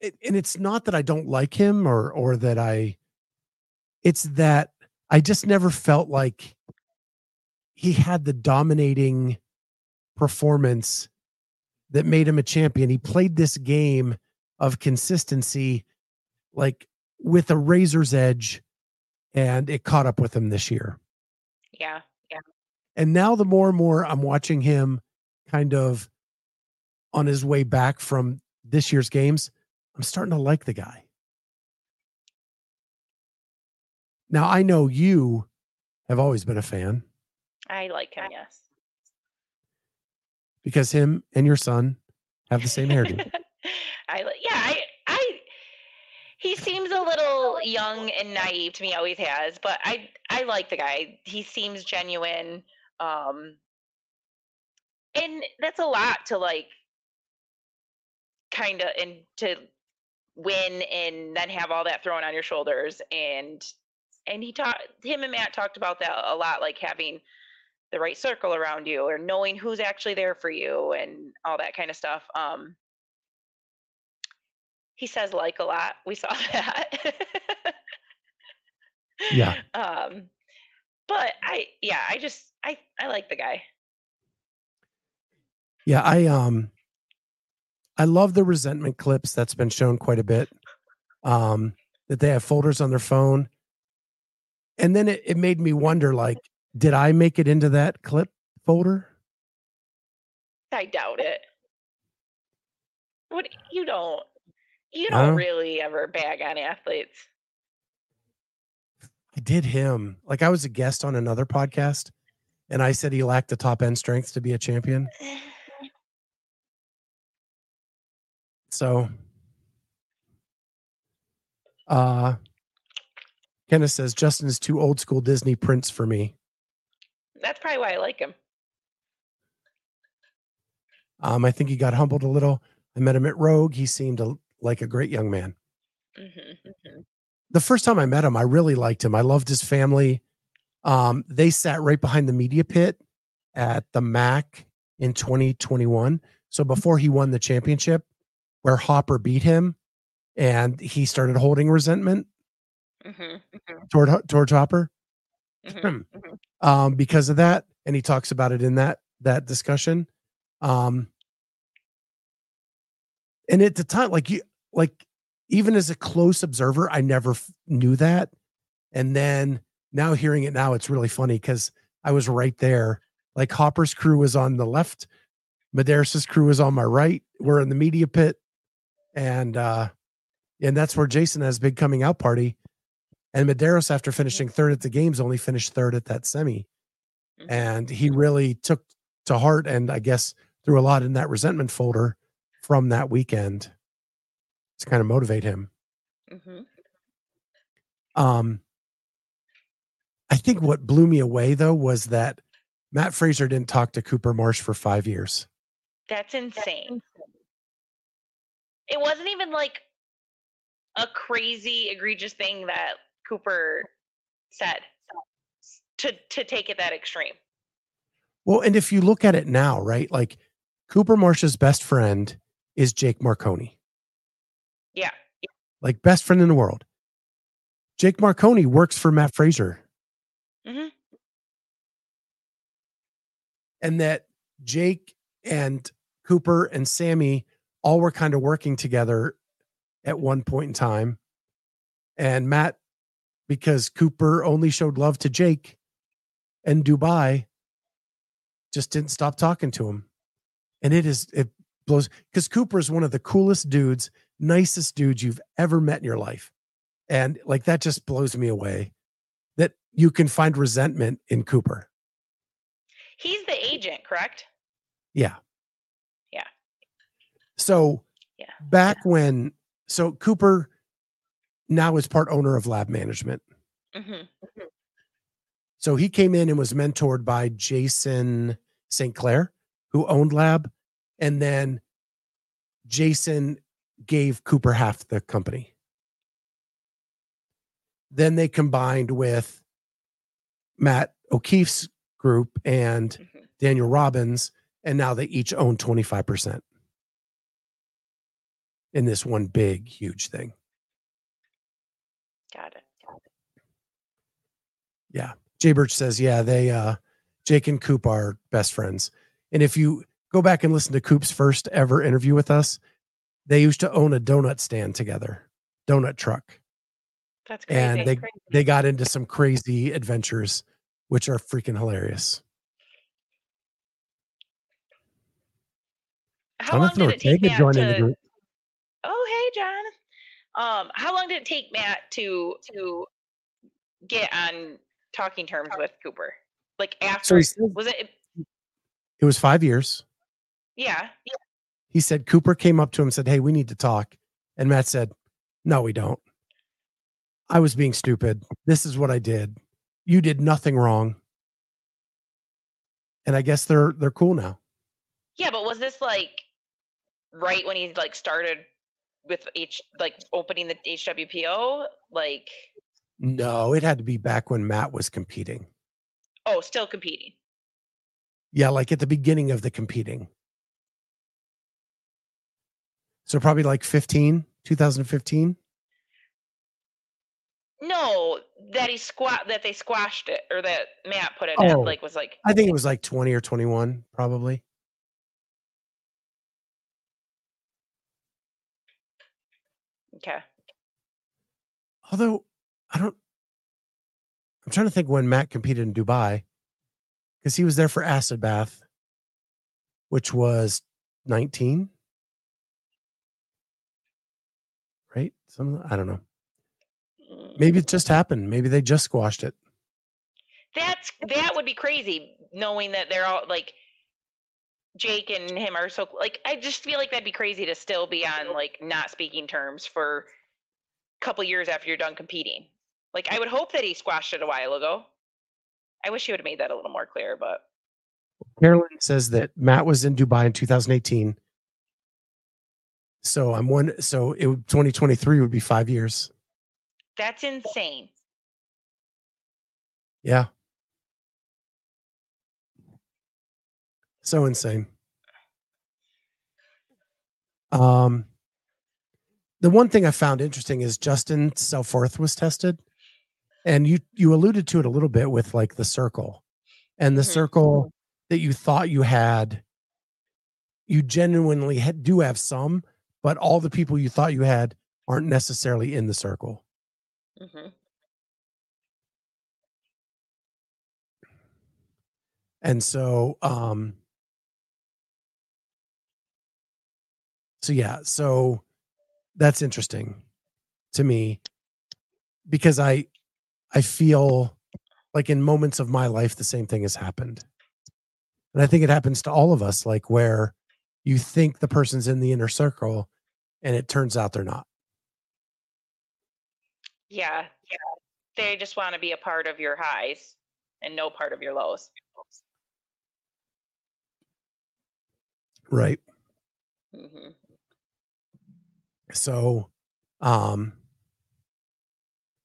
it, and it's not that I don't like him or or that I. It's that I just never felt like he had the dominating performance that made him a champion. He played this game of consistency, like with a razor's edge and it caught up with him this year. Yeah. Yeah. And now the more and more I'm watching him kind of on his way back from this year's games, I'm starting to like the guy. Now I know you have always been a fan I like him, yes. Because him and your son have the same hairdo. I yeah, I I he seems a little young and naive to me, always has, but I I like the guy. He seems genuine. Um and that's a lot to like kind of and to win and then have all that thrown on your shoulders and and he talked him and Matt talked about that a lot like having the right circle around you or knowing who's actually there for you and all that kind of stuff um he says like a lot we saw that Yeah. um but i yeah i just i i like the guy Yeah, I um I love the resentment clips that's been shown quite a bit. Um that they have folders on their phone. And then it, it made me wonder like Did I make it into that clip folder? I doubt it. What you don't you don't really ever bag on athletes. I did him. Like I was a guest on another podcast and I said he lacked the top end strength to be a champion. So uh Kenneth says Justin is too old school Disney Prince for me. That's probably why I like him. Um, I think he got humbled a little. I met him at Rogue. He seemed a, like a great young man. hmm The first time I met him, I really liked him. I loved his family. Um, they sat right behind the media pit at the MAC in 2021. So before he won the championship, where Hopper beat him, and he started holding resentment hmm toward toward Hopper hmm um, because of that, and he talks about it in that that discussion. Um, and at the time, like you, like even as a close observer, I never f- knew that, and then now hearing it now, it's really funny because I was right there. Like Hopper's crew was on the left, Medeiros' crew was on my right. We're in the media pit, and uh, and that's where Jason has big coming out party. And Medeiros, after finishing third at the games, only finished third at that semi. And he really took to heart and I guess threw a lot in that resentment folder from that weekend to kind of motivate him. hmm Um, I think what blew me away though was that Matt Fraser didn't talk to Cooper Marsh for five years. That's insane. It wasn't even like a crazy, egregious thing that Cooper said to to take it that extreme. Well, and if you look at it now, right? Like Cooper Marsh's best friend is Jake Marconi. Yeah. Like best friend in the world. Jake Marconi works for Matt Fraser. hmm and that Jake and Cooper and Sammy all were kind of working together at one point in time. And Matt, because Cooper only showed love to Jake and Dubai, just didn't stop talking to him. And it is, it blows because Cooper is one of the coolest dudes, nicest dudes you've ever met in your life. And like that just blows me away that you can find resentment in Cooper. He's the agent, correct? Yeah. Yeah. So Yeah. back when so Cooper now is part owner of lab management. hmm So he came in and was mentored by Jason St. Clair, who owned lab. And then Jason gave Cooper half the company. Then they combined with Matt O'Keefe's group and hmm Daniel Robbins, and now they each own 25% in this one big, huge thing. Got it. Yeah. Jay Birch says, yeah, they, uh, Jake and Coop are best friends. And if you go back and listen to Coop's first ever interview with us, they used to own a donut stand together, donut truck. That's crazy. And they, they got into some crazy adventures, which are freaking hilarious. how long did it take Matt joined in the to? group. Oh, hey, John. Um, how long did it take Matt to to get on talking terms with Cooper? Like So after says was it? it was five years. Yeah. he said Cooper came up to him and said, Hey, we need to talk. And Matt said, No, we don't. I was being stupid. This is what I did. You did nothing wrong. And I guess they're they're cool now. Yeah, but was this like right when he like started with H like opening the HWPO? Like No, it had to be back when Matt was competing. oh, still competing. Yeah, like at the beginning of the competing. So probably like 15, 2015. No, that he squat that they squashed it or that Matt put it Oh. in like was like I think it was like 20 or 21, probably. okay. Although I don't, I'm trying to think when Matt competed in Dubai. because he was there for acid bath, which was 19. Right? Some I don't know. Maybe it just happened. Maybe they just squashed it. That's that would be crazy, knowing that they're all like Jake and him are so like. I just feel like that'd be crazy to still be on like not speaking terms for a couple years after you're done competing. Like I would hope that he squashed it a while ago. I wish he would have made that a little more clear, but Carolyn says that Matt was in Dubai in 2018. So I'm one. So it would- 2023 would be five years. that's insane. Yeah. So insane. Um, the one thing I found interesting is Justin Selforth was tested, and you you alluded to it a little bit with like the circle, and the Mhm. circle that you thought you had, you genuinely had, do have some, but all the people you thought you had aren't necessarily in the circle. hmm and so um so yeah so that's interesting to me because i i feel like in moments of my life the same thing has happened and i think it happens to all of us like where you think the person's in the inner circle and it turns out they're not Yeah, yeah. They just want to be a part of your highs and no part of your lows. right hmm so um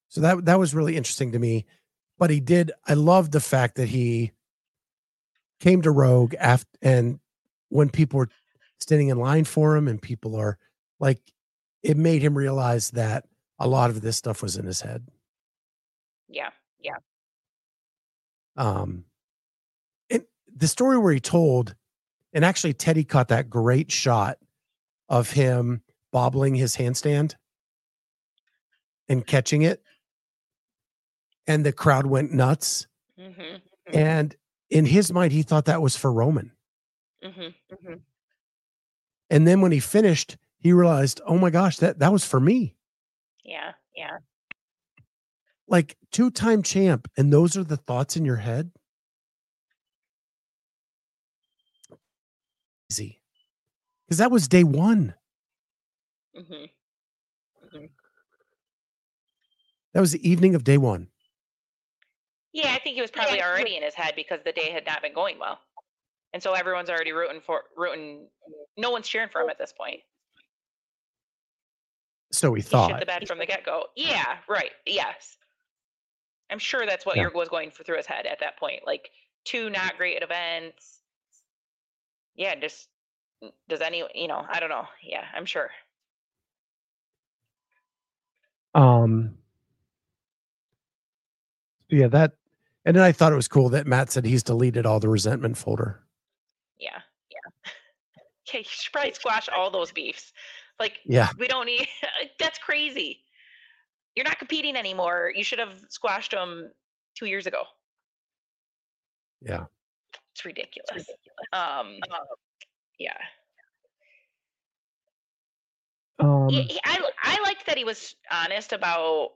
so that that was really interesting to me but he did i loved the fact that he came to rogue after and when people were standing in line for him and people are like it made him realize that a lot of this stuff was in his head Yeah, yeah. um and the story where he told and actually teddy caught that great shot of him bobbling his handstand and catching it and the crowd went nuts. Hmm and in his mind he thought that was for roman. Hmm and then when he finished he realized oh my gosh that that was for me. Yeah, yeah. like two-time champ and those are the thoughts in your head? Easy. Because that was day one. Hmm that was the evening of day one Yeah, I think he was probably already in his head because the day had not been going well, and so everyone's already rooting for rooting. No one's cheering for him at this point. so we He shit thought the bed from the get go. Yeah, right. Yes, I'm sure that's what Yeah. your was going for through his head at that point. Like two not great events. Yeah, just does any you know I don't know. Yeah, I'm sure. um yeah that and then i thought it was cool that matt said he's deleted all the resentment folder Yeah, yeah. Okay, you should probably squash all those beefs. Like yeah we don't need. That's crazy. You're not competing anymore. You should have squashed them two years ago. yeah It's ridiculous. Um, yeah. um He- he- I I liked that he was honest about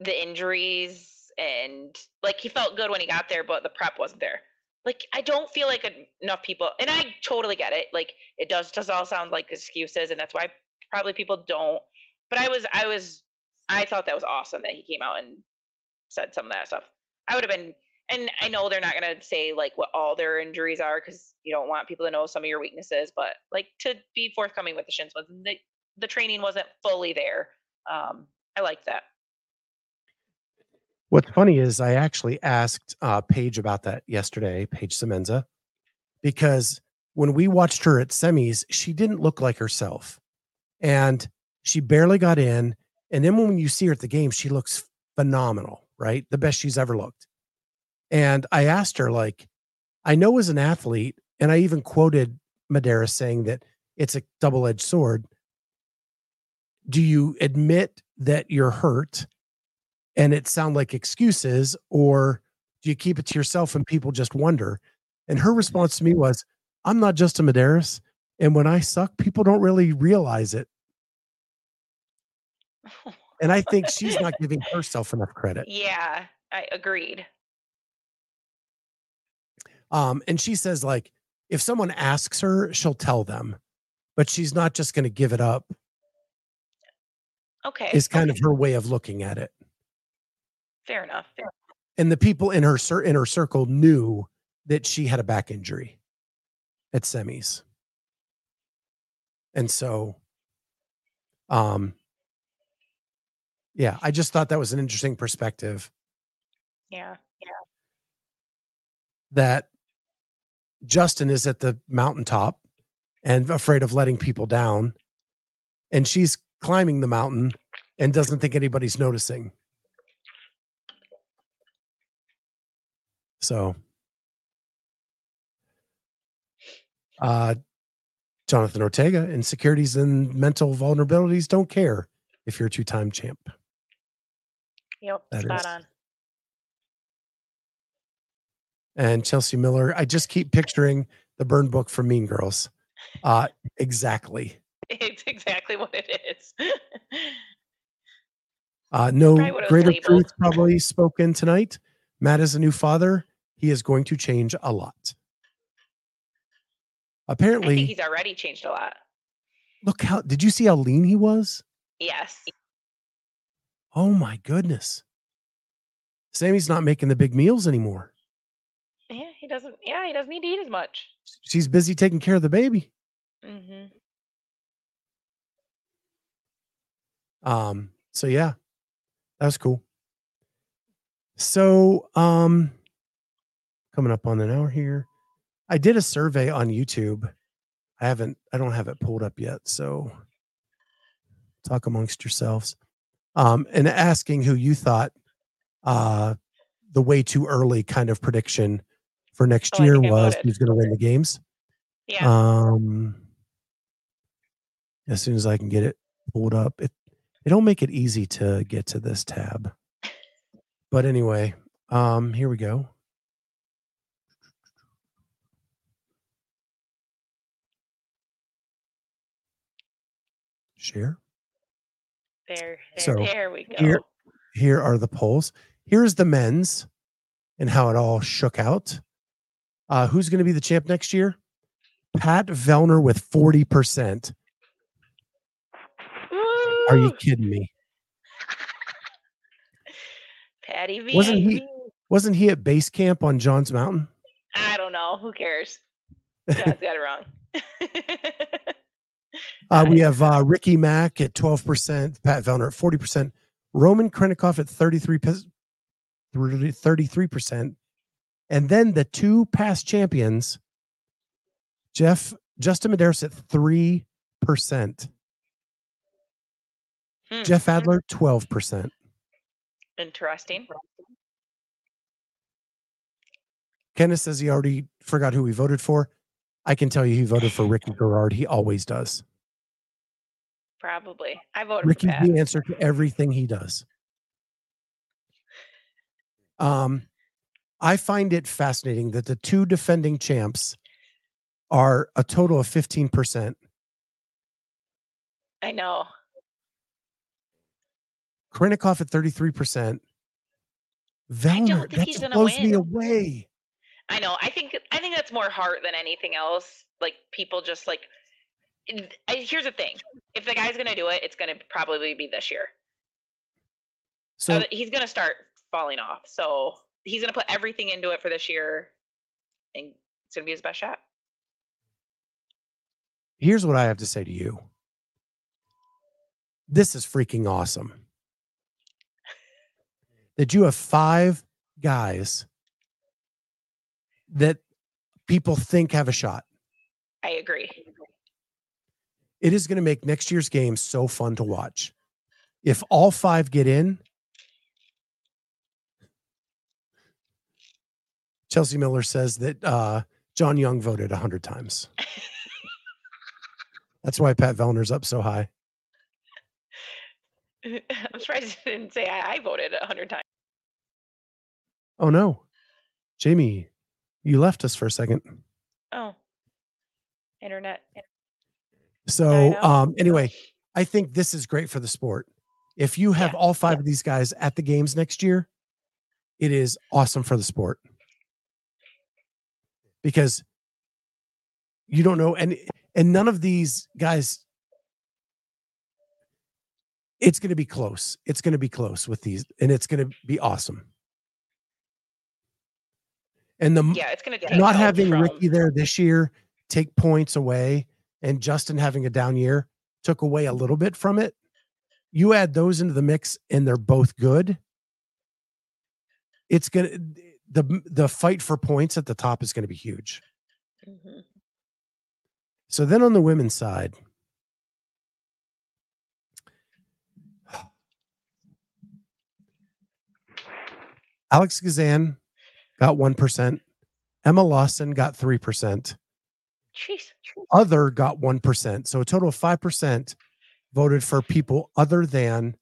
the injuries and like he felt good when he got there, but the prep wasn't there. Like I don't feel like enough people, and I totally get it. Like it does does all sound like excuses, and that's why probably people don't. But I was I was I thought that was awesome that he came out and said some of that stuff. I would have been, and I know they're not gonna say like what all their injuries are because you don't want people to know some of your weaknesses, but like to be forthcoming with the shins was the the training wasn't fully there. Um, I like that. What's funny is I actually asked uh, Paige about that yesterday, Paige Semenza, because when we watched her at semis, she didn't look like herself, and she barely got in. And then when you see her at the game, she looks phenomenal, right? The best she's ever looked. And I asked her, like, I know as an athlete, and I even quoted Medeiros saying that it's a double-edged sword. Do you admit that you're hurt? And it sound like excuses or Do you keep it to yourself and people just wonder? And her response to me was, I'm not just a Medeiros. And when I suck, people don't really realize it. And I think she's not giving herself enough credit. yeah, I agreed. Um, and she says, like, if someone asks her, she'll tell them, but she's not just going to give it up, Okay. is kind okay, of her way of looking at it. Fair enough. fair- And the people in her in her circle knew that she had a back injury at semis. And so um yeah, I just thought that was an interesting perspective Yeah. Yeah. that Justin is at the mountaintop and afraid of letting people down and she's climbing the mountain and doesn't think anybody's noticing. So uh Jonathan Ortega, insecurities and mental vulnerabilities don't care if you're a two-time champ. Yep. That spot is- on. and Chelsea Miller. I just keep picturing the burn book from Mean Girls. Uh, exactly. It's exactly what it is. Uh, no Probably what it was greater truth probably spoken tonight. Matt is a new father. He is going to change a lot. I think Apparently, he's already changed a lot. look how did you see how lean he was? Yes. Oh my goodness. Sammy's not making the big meals anymore. Yeah, he doesn't. Yeah, he doesn't need to eat as much. She's busy taking care of the baby. Mm-hmm. Um, so yeah, that was cool. So, um, coming up on an hour here, I did a survey on YouTube. I haven't, I don't have it pulled up yet. So, talk amongst yourselves, um, and asking who you thought, uh, the way too early kind of prediction for next Oh, year was who's going to win the games. Yeah. Um, as soon as I can get it pulled up, it it don't make it easy to get to this tab. But anyway, um, here we go. Share. there. There, so there we go. here- Here are the polls. Here's the men's and how it all shook out. Uh, who's going to be the champ next year? Pat Vellner with 40%. Are you kidding me? Patty V? Wasn't he- Wasn't he at base camp on John's Mountain? I don't know. Who cares? God's got it wrong. Uh, we have uh, Ricky Mack at 12%, Pat Vellner at 40%, Roman Khrennikov at 33%, 33%. And then the two past champions, Jeff, Justin Medeiros at 3%, Hmm, Jeff Adler, 12%. Interesting. Kenneth says he already forgot who he voted for. I can tell you he voted for Ricky Garard. He always does. Probably. I voted Ricky's for Pat. the answer to everything he does. Um, I find it fascinating that the two defending champs are a total of 15%. I know. Khrennikov at 33%. Vellner, think that he's gonna blows me away. I know. I think I think that's more heart than anything else. Like people just like. I, here's the thing: if the guy's gonna do it, it's gonna probably be this year. So Uh, he's gonna start falling off. So he's gonna put everything into it for this year, and it's gonna be his best shot. here's what I have to say to you. This is freaking awesome. That you have five guys that people think have a shot. I agree. It is going to make next year's game so fun to watch. If all five get in, Chelsea Miller says that uh, John Young voted 100 times. That's why Pat Vellner's up so high. I'm surprised you didn't say I, I voted a hundred times. Oh no. Jamie, you left us for a second. Oh, internet. So, um, anyway, I think this is great for the sport. If you have Yeah, all five of these guys at the games next year, it is awesome for the sport. Because you don't know and and none of these guys it's going to be close. It's going to be close with these and it's going to be awesome. And the Yeah, it's gonna not having from- Ricky there this year take points away and Justin having a down year took away a little bit from it. You add those into the mix and they're both good. It's going to the the fight for points at the top is going to be huge. Mhm. So then on the women's side, Alex Gazan got 1%. Emma Lawson got 3%. Jeez. Other got 1%. So a total of 5% voted for people other than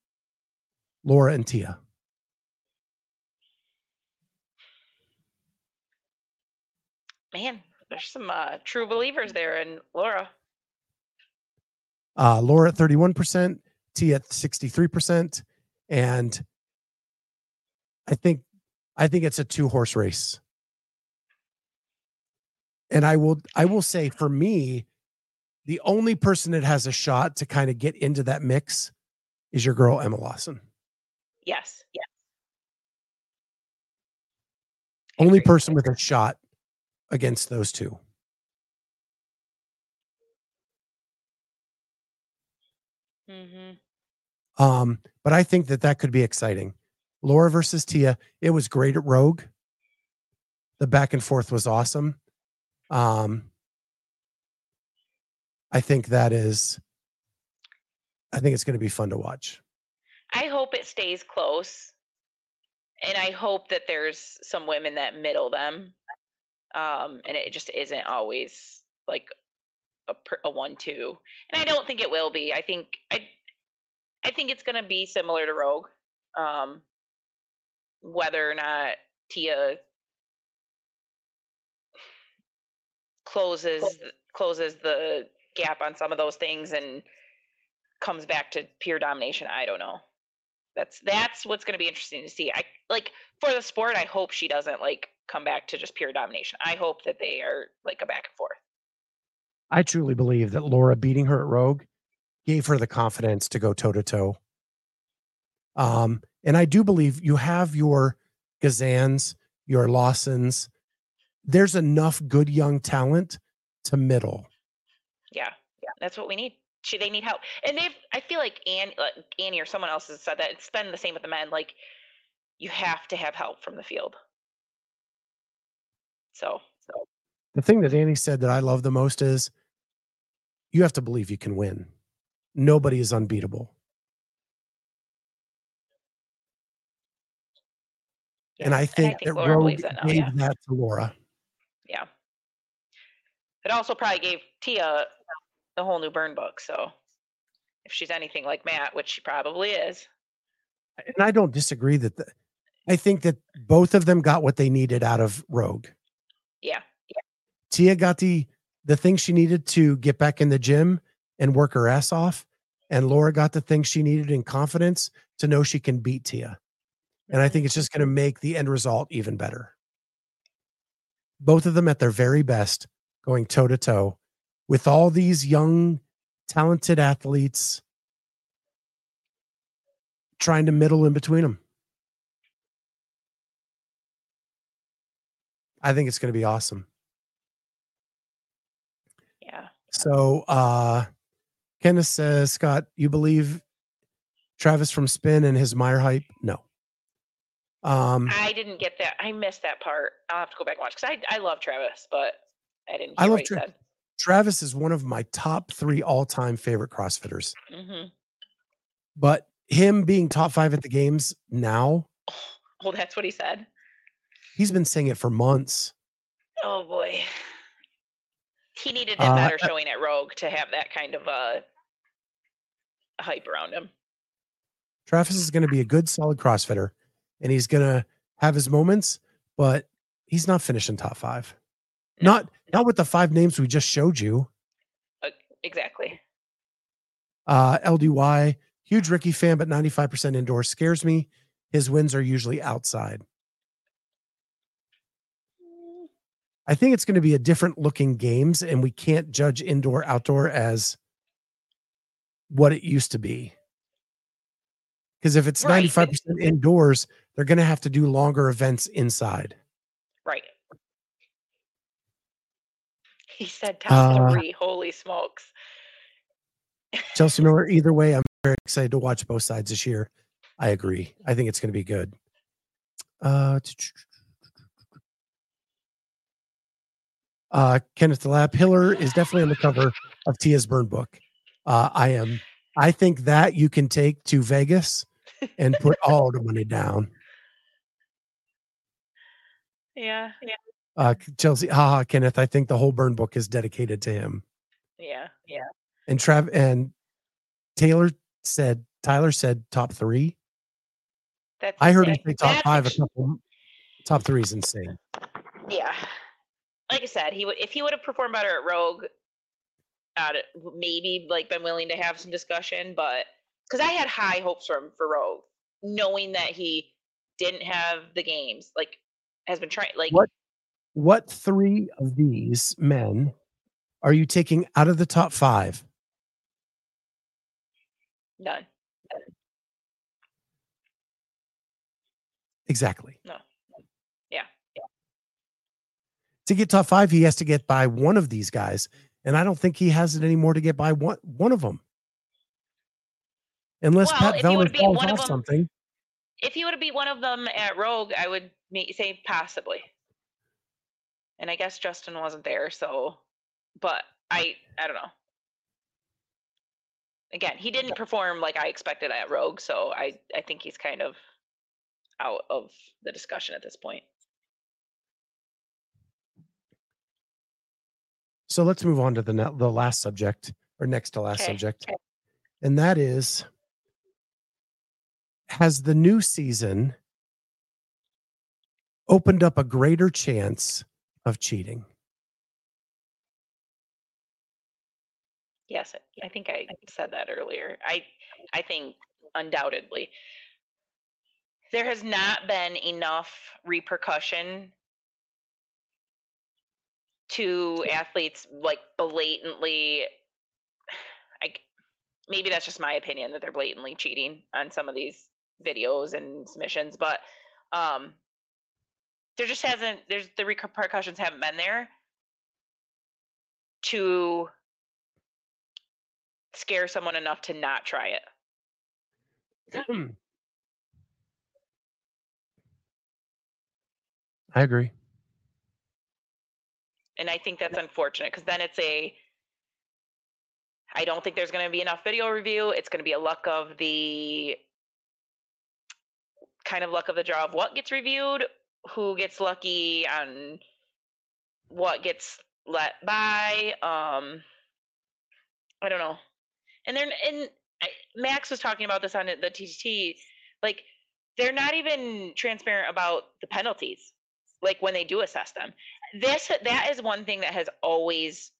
Laura and Tia. Man, there's some uh, true believers there in Laura. Uh, Laura at 31%, Tia at 63%. And I think I think it's a two horse race. And I will I will say for me, the only person that has a shot to kind of get into that mix is your girl Emma Lawson. Yes. Yes. Only person with a shot against those two. Mm-hmm. Um, but I think that that could be exciting. Laura versus Tia. It was great at Rogue. The back and forth was awesome. Um, I think that is. I think it's going to be fun to watch. I hope it stays close, and I hope that there's some women that middle them, um, and it just isn't always like a, a one-two. And I don't think it will be. I think I, I think it's going to be similar to Rogue, um, whether or not Tia closes closes the gap on some of those things and comes back to pure domination. I don't know. That's that's what's going to be interesting to see. I like for the sport. I hope she doesn't like come back to just pure domination. I hope that they are like a back and forth. I truly believe that Laura beating her at Rogue gave her the confidence to go toe to toe. Um, and I do believe you have your Gazans, your Lawsons. There's enough good young talent to middle. Yeah, yeah, that's what we need. She they need help, and they've. I feel like Ann, uh, Annie or someone else has said that it's been the same with the men. Like you have to have help from the field. So, so The thing that Annie said that I love the most is you have to believe you can win. Nobody is unbeatable. And yeah, I think, that Laura Rogue believes that now. gave Yeah, that to Laura. It also probably gave Tia the whole new burn book. So if she's anything like Matt, which she probably is, And I don't disagree that the, I think that both of them got what they needed out of Rogue. Yeah. yeah, Tia got the the thing she needed to get back in the gym and work her ass off, and Laura got the thing she needed in confidence to know she can beat Tia. And I think it's just going to make the end result even better. Both of them at their very best, going toe to toe with all these young, talented athletes trying to middle in between them. I think it's going to be awesome. yeah. So uh Kenneth says, Scott, you believe Travis from Spin and his Mayer hype? No. Um I didn't get that. I missed that part. I'll have to go back and watch because I I love Travis, but I didn't. I love Tra- said. Travis is one of my top three all-time favorite CrossFitters. hmm But him being top five at the games now, Oh, that's what he said. he's been saying it for months. Oh boy. He needed a Uh, better showing at Rogue to have that kind of uh hype around him. Travis is going to be a good, solid CrossFitter, and he's going to have his moments. But He's not finishing top five. Not not with the five names we just showed you. Exactly. Uh, LDY, huge Ricky fan, but 95% indoor scares me. His wins are usually outside. I think it's going to be a different looking games, and we can't judge indoor outdoor as what it used to be. Because if it's Right, 95% indoors, they're going to have to do longer events inside. Right. He said top Uh, three. Holy smokes. Chelsea Miller, either way, I'm very excited to watch both sides this year. I agree. I think it's going to be good. Uh, uh, Kenneth the Lab Hiller is definitely on the cover of Tia's burn book. Uh, I am. I think that you can take to Vegas and put all the money down. Yeah. Yeah. Uh, Chelsea, haha, Kenneth. I think the whole burn book is dedicated to him. Yeah. Yeah. And Trav and Taylor said, Tyler said top three. That's I heard him say top five. A couple, top three is insane. Yeah. Like I said, he would if he would have performed better at Rogue, maybe like been willing to have some discussion, but because I had high hopes for him for Rogue, knowing that he didn't have the games, like has been trying like What what three of these men are you taking out of the top five? none. Exactly. No. Yeah. To get top five, he has to get by one of these guys, and I don't think he has it anymore to get by one one of them. Unless Well, Pat if you Vellner would beat falls one of off them- something. If he would have beat one of them at Rogue, I would say possibly. And I guess Justin wasn't there, so but I I don't know. Again, he didn't perform like I expected at Rogue, so I I think he's kind of out of the discussion at this point. So let's move on to the ne- the last subject or next to last Okay. subject, and that is: has the new season opened up a greater chance of cheating? Yes, I- think I said that earlier. I I think undoubtedly there has not been enough repercussion to athletes like blatantly like maybe that's just my opinion that they're blatantly cheating on some of these videos and submissions, but um there just hasn't there's the repercussions haven't been there to scare someone enough to not try it. I agree. And I think that's unfortunate because then it's a I don't think there's going to be enough video review. It's going to be a luck of the kind of luck of the draw of what gets reviewed, who gets lucky on what gets let by. Um I don't know. And they're and Max was talking about this on the TTT like they're not even transparent about the penalties like when they do assess them this that is one thing that has always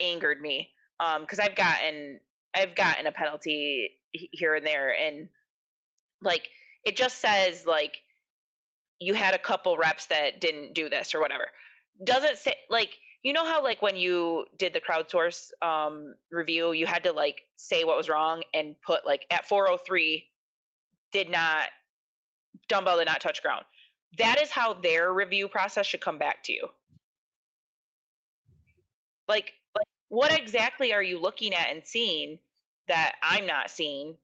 angered me um because i've gotten i've gotten a penalty here and there and like it just says like you had a couple reps that didn't do this or whatever. Doesn't say like you know how like when you did the crowdsource um review you had to like say what was wrong and put like at 403 did not dumbbell did not touch ground. That is how their review process should come back to you. Like like what exactly are you looking at and seeing that i'm not seeing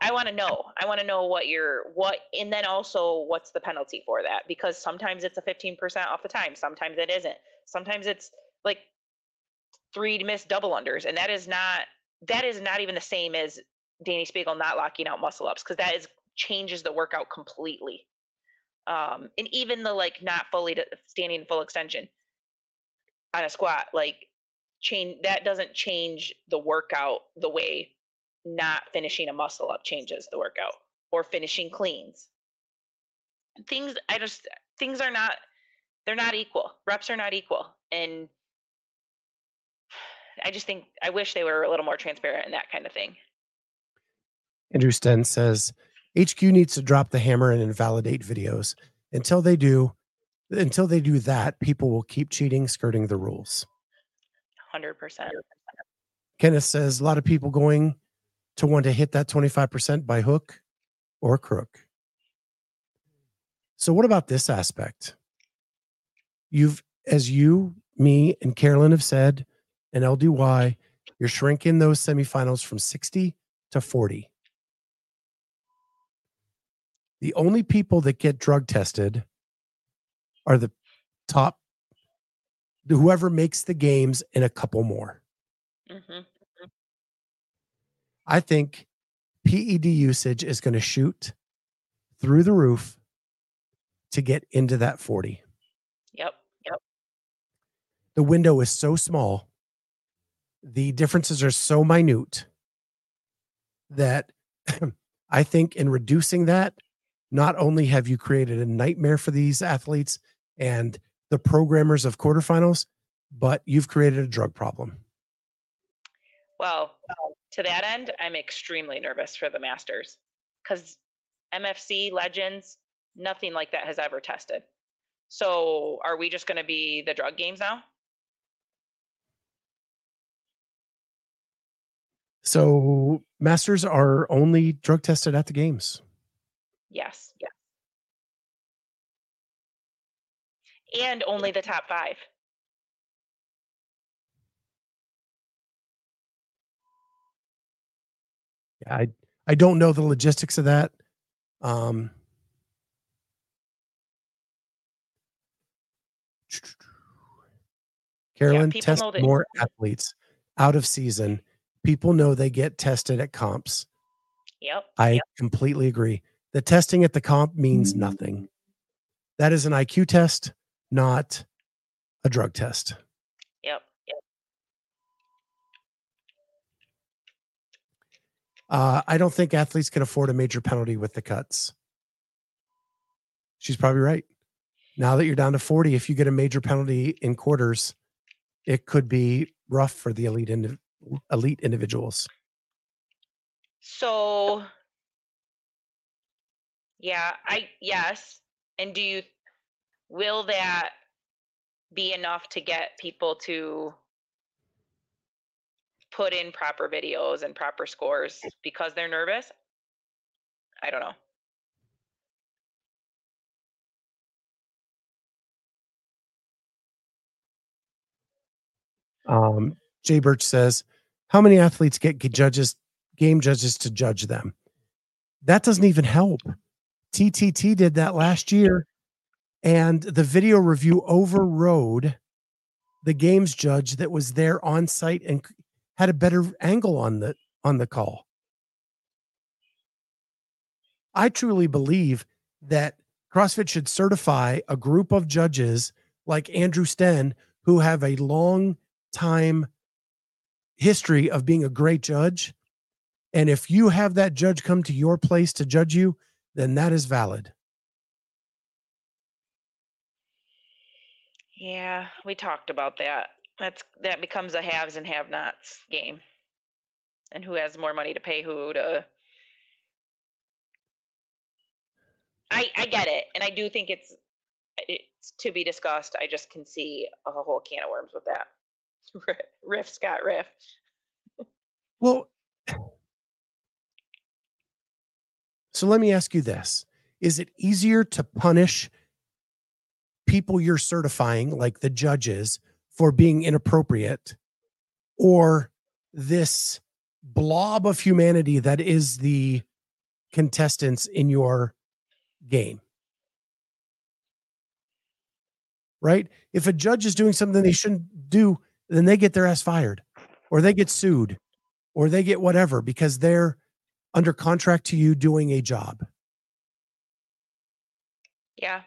i want to know. I want to know what your what and then also what's the penalty for that? Because sometimes it's a 15% off the time sometimes it isn't. Sometimes it's like three missed double unders and that is not that is not even the same as dani speegle not locking out muscle ups because that is changes the workout completely. Um and even the like not fully to standing full extension on a squat like change that doesn't change the workout the way not finishing a muscle up changes the workout or finishing cleans things I just things are not they're not equal. Reps are not equal. And I just think I wish they were a little more transparent in that kind of thing. Andrew Sten says HQ needs to drop the hammer and invalidate videos. Until they do, until they do that, people will keep cheating, skirting the rules. Hundred percent. Kenneth says a lot of people going to want to hit that 25% by hook or crook. So, what about this aspect? You've, as you, me, and Carolyn have said, and LDY, you're shrinking those semifinals from 60 to 40. The only people that get drug tested are the top, whoever makes the games and a couple more. hmm I think PED usage is going to shoot through the roof to get into that 40. Yep. Yep. The window is so small, the differences are so minute that I think in reducing that, not only have you created a nightmare for these athletes and the programmers of quarterfinals, but you've created a drug problem. Well, to that end, I'm extremely nervous for the Masters because MFC Legends, nothing like that has ever tested. So, are we just going to be the drug games now? So masters are only drug tested at the games. Yes. Yes. And only the top five. I I don't know the logistics of that. Um, Carolyn, that- more athletes out of season. People know they get tested at comps. Yep. I yep. completely agree. The testing at the comp means nothing. That is an IQ test, not a drug test. Yep. Yep. Uh, I don't think athletes can afford a major penalty with the cuts. She's probably right. Now that you're down to 40, if you get a major penalty in quarters, it could be rough for the elite indi- elite individuals. So, yeah, I yes. And do you will that be enough to get people to put in proper videos and proper scores because they're nervous? I don't know. Um, Jay Birch says, "How many athletes get judges, game judges, to judge them? That doesn't even help. TTT did that last year, and the video review overrode the games judge that was there on site and had a better angle on the on the call. I truly believe that CrossFit should certify a group of judges like Andrew Sten who have a long time history of being a great judge. And if you have that judge come to your place to judge you, then that is valid. Yeah, we talked about that. That's that becomes a haves and have-nots game. And who has more money to pay who to I I get it. And I do think it's it's to be discussed. I just can see a whole can of worms with that. Riff Scott Riff. Well, so let me ask you this Is it easier to punish people you're certifying, like the judges, for being inappropriate, or this blob of humanity that is the contestants in your game? Right? If a judge is doing something they shouldn't do, then they get their ass fired or they get sued or they get whatever because they're under contract to you doing a job. Yeah.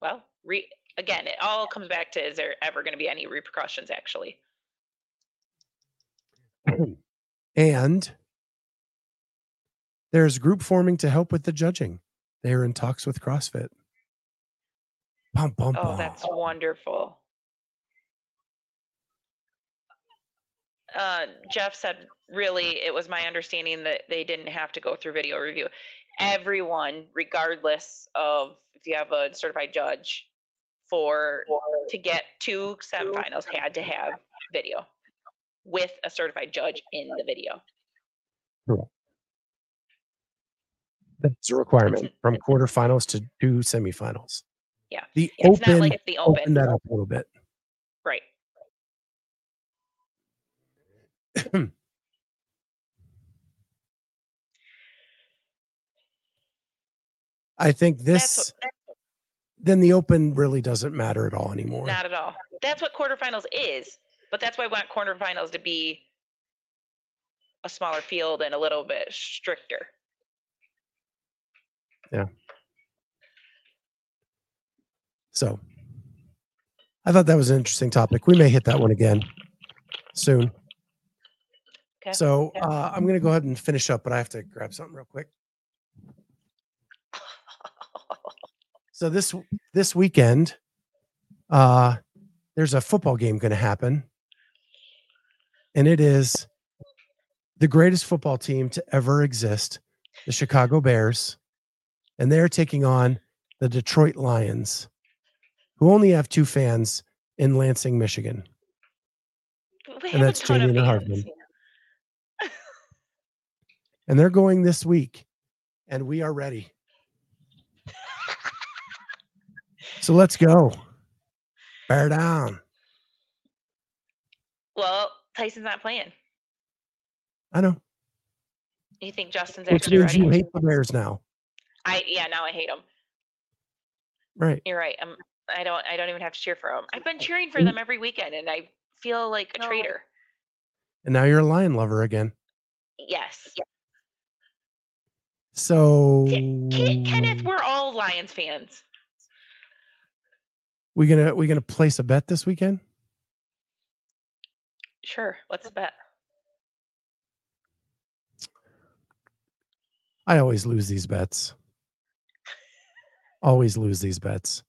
Well, re- again, it all comes back to is there ever going to be any repercussions actually? and there's group forming to help with the judging. They're in talks with CrossFit. Bum, bum, Oh, bum. that's wonderful. Uh, Jeff said, really, it was my understanding that they didn't have to go through video review. Everyone, regardless of if you have a certified judge, for to get to semifinals had to have video with a certified judge in the video. That's a requirement from quarterfinals to two semifinals. Yeah. The It's open not like the open open, that up a little bit. right? I think That's this what, then the open really doesn't matter at all anymore. not at all. That's what quarterfinals is, but that's why I want quarterfinals to be a smaller field and a little bit stricter. Yeah. So I thought that was an interesting topic. We may hit that one again soon. Okay. So uh, I'm going to go ahead and finish up, but I have to grab something real quick. So this this weekend, uh, there's a football game going to happen, and it is the greatest football team to ever exist, the Chicago Bears, and they're taking on the Detroit Lions, who only have two fans in Lansing, Michigan. We And that's Jamie and. Hardman. And they're going this week, and we are ready. So let's go. Bear down. Well, Tyson's not playing. I know. You think Justin's Which actually means ready? you hate the Bears now. I yeah, now I hate them. Right. You're right. I'm, I don't. I don't even have to cheer for them. I've been cheering for them every weekend, and I feel like a No. traitor. And now you're a lion lover again. Yes. So Ken- Kenneth, we're all Lions fans. We gonna we gonna place a bet this weekend? Sure. What's the bet? I always lose these bets. Always lose these bets.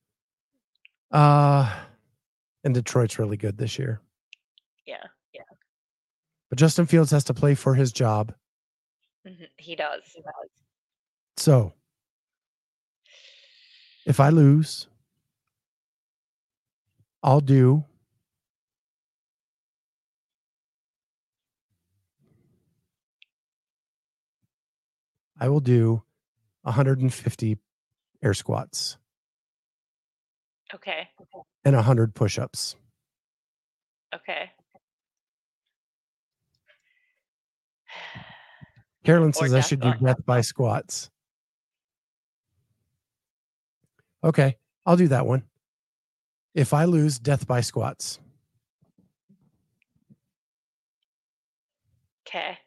Uh and Detroit's really good this year. Yeah. Yeah. But Justin Fields has to play for his job. Mhm, He does. So if I lose, I'll do I will do 150 air squats Okay. and 100 push-ups. Okay. Carolyn says I should do death by squats. Okay, I'll do that one. If I lose, death by squats. Okay.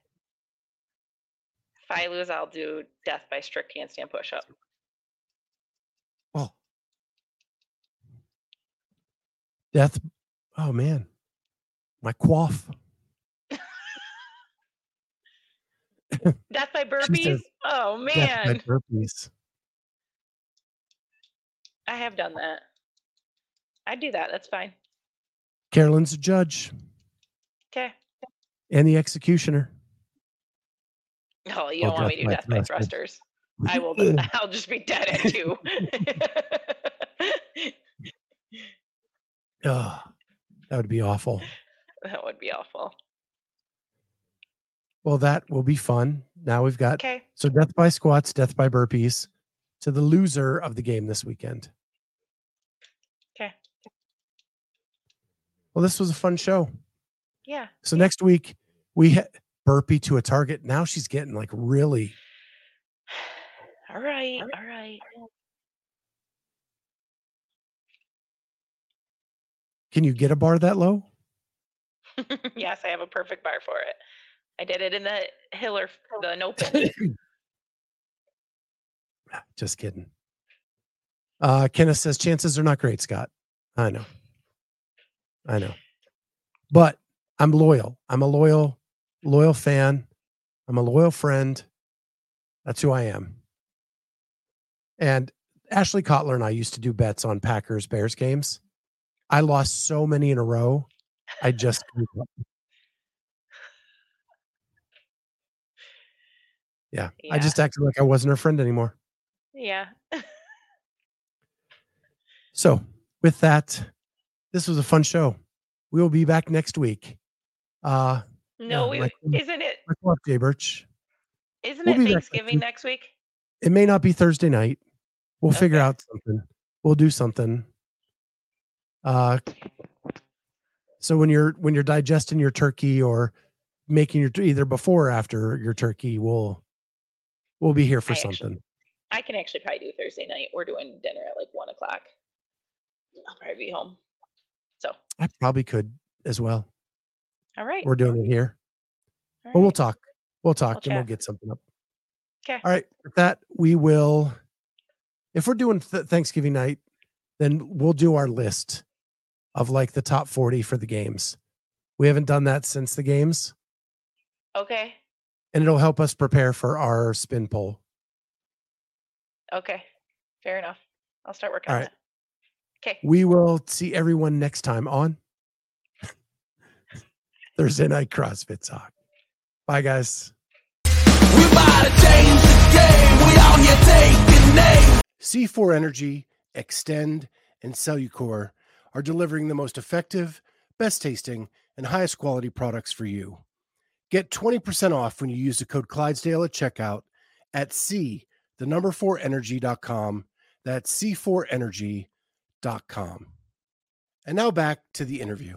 If I lose, I'll do death by strict handstand push up. Oh. Death. Oh man. My quaff. Death by burpees? says Oh Death by man. burpees. I have done that. I do that. That's fine. Carolyn's a judge Okay. and the executioner. Oh, you Oh, don't want me to do death death by by thrusters. thrusters. I will. I'll just be dead at two. Oh, that would be awful. that would be awful. Well, that will be fun. Now we've got Okay. so death by squats, death by burpees to the loser of the game this weekend. Okay. Well, this was a fun show. Yeah. So next week we hit burpee to a target. Now she's getting like really. All right. All right. Can you get a bar that low? yes, I have a perfect bar for it. I did it in the Hiller, the Nopen. Just kidding. Uh, Kenneth says chances are not great, Scott. I know. I know. But I'm loyal. I'm a loyal, loyal fan. I'm a loyal friend. That's who I am. And Ashley Kotler and I used to do bets on Packers Bears games. I lost so many in a row. I just gave up. yeah, I just acted like I wasn't her friend anymore. Yeah. So, with that, this was a fun show. We will be back next week. Uh, No, Yeah, we like, um, isn't it Jay Birch. isn't We'll it next Thanksgiving week. next week? It may not be Thursday night. We'll figure out something. We'll do something. Uh, so when you're when you're digesting your turkey or making your either before or after your turkey, we'll we'll be here for I actually- something. I can actually probably do Thursday night. We're doing dinner at like one o'clock. I'll probably be home. So, I probably could as well. all right. We're doing it here, all but we'll talk. We'll talk and we'll get something up. Okay. All right. With that, we will. If we're doing th- Thanksgiving night, then we'll do our list of like the top 40 for the games. We haven't done that since the games, Okay. and it'll help us prepare for our spin poll. Okay. Fair enough. I'll start working All on right. that. Okay. We will see everyone next time on Thursday Night CrossFit Talk. Bye, guys. We about to change the game. We out here taking names. C4 Energy, Extend, and Cellucor are delivering the most effective, best tasting, and highest quality products for you. Get 20% off when you use the code Clydesdale at checkout at C, the number 4 energy.com. That's C4energy.com. And now back to the interview.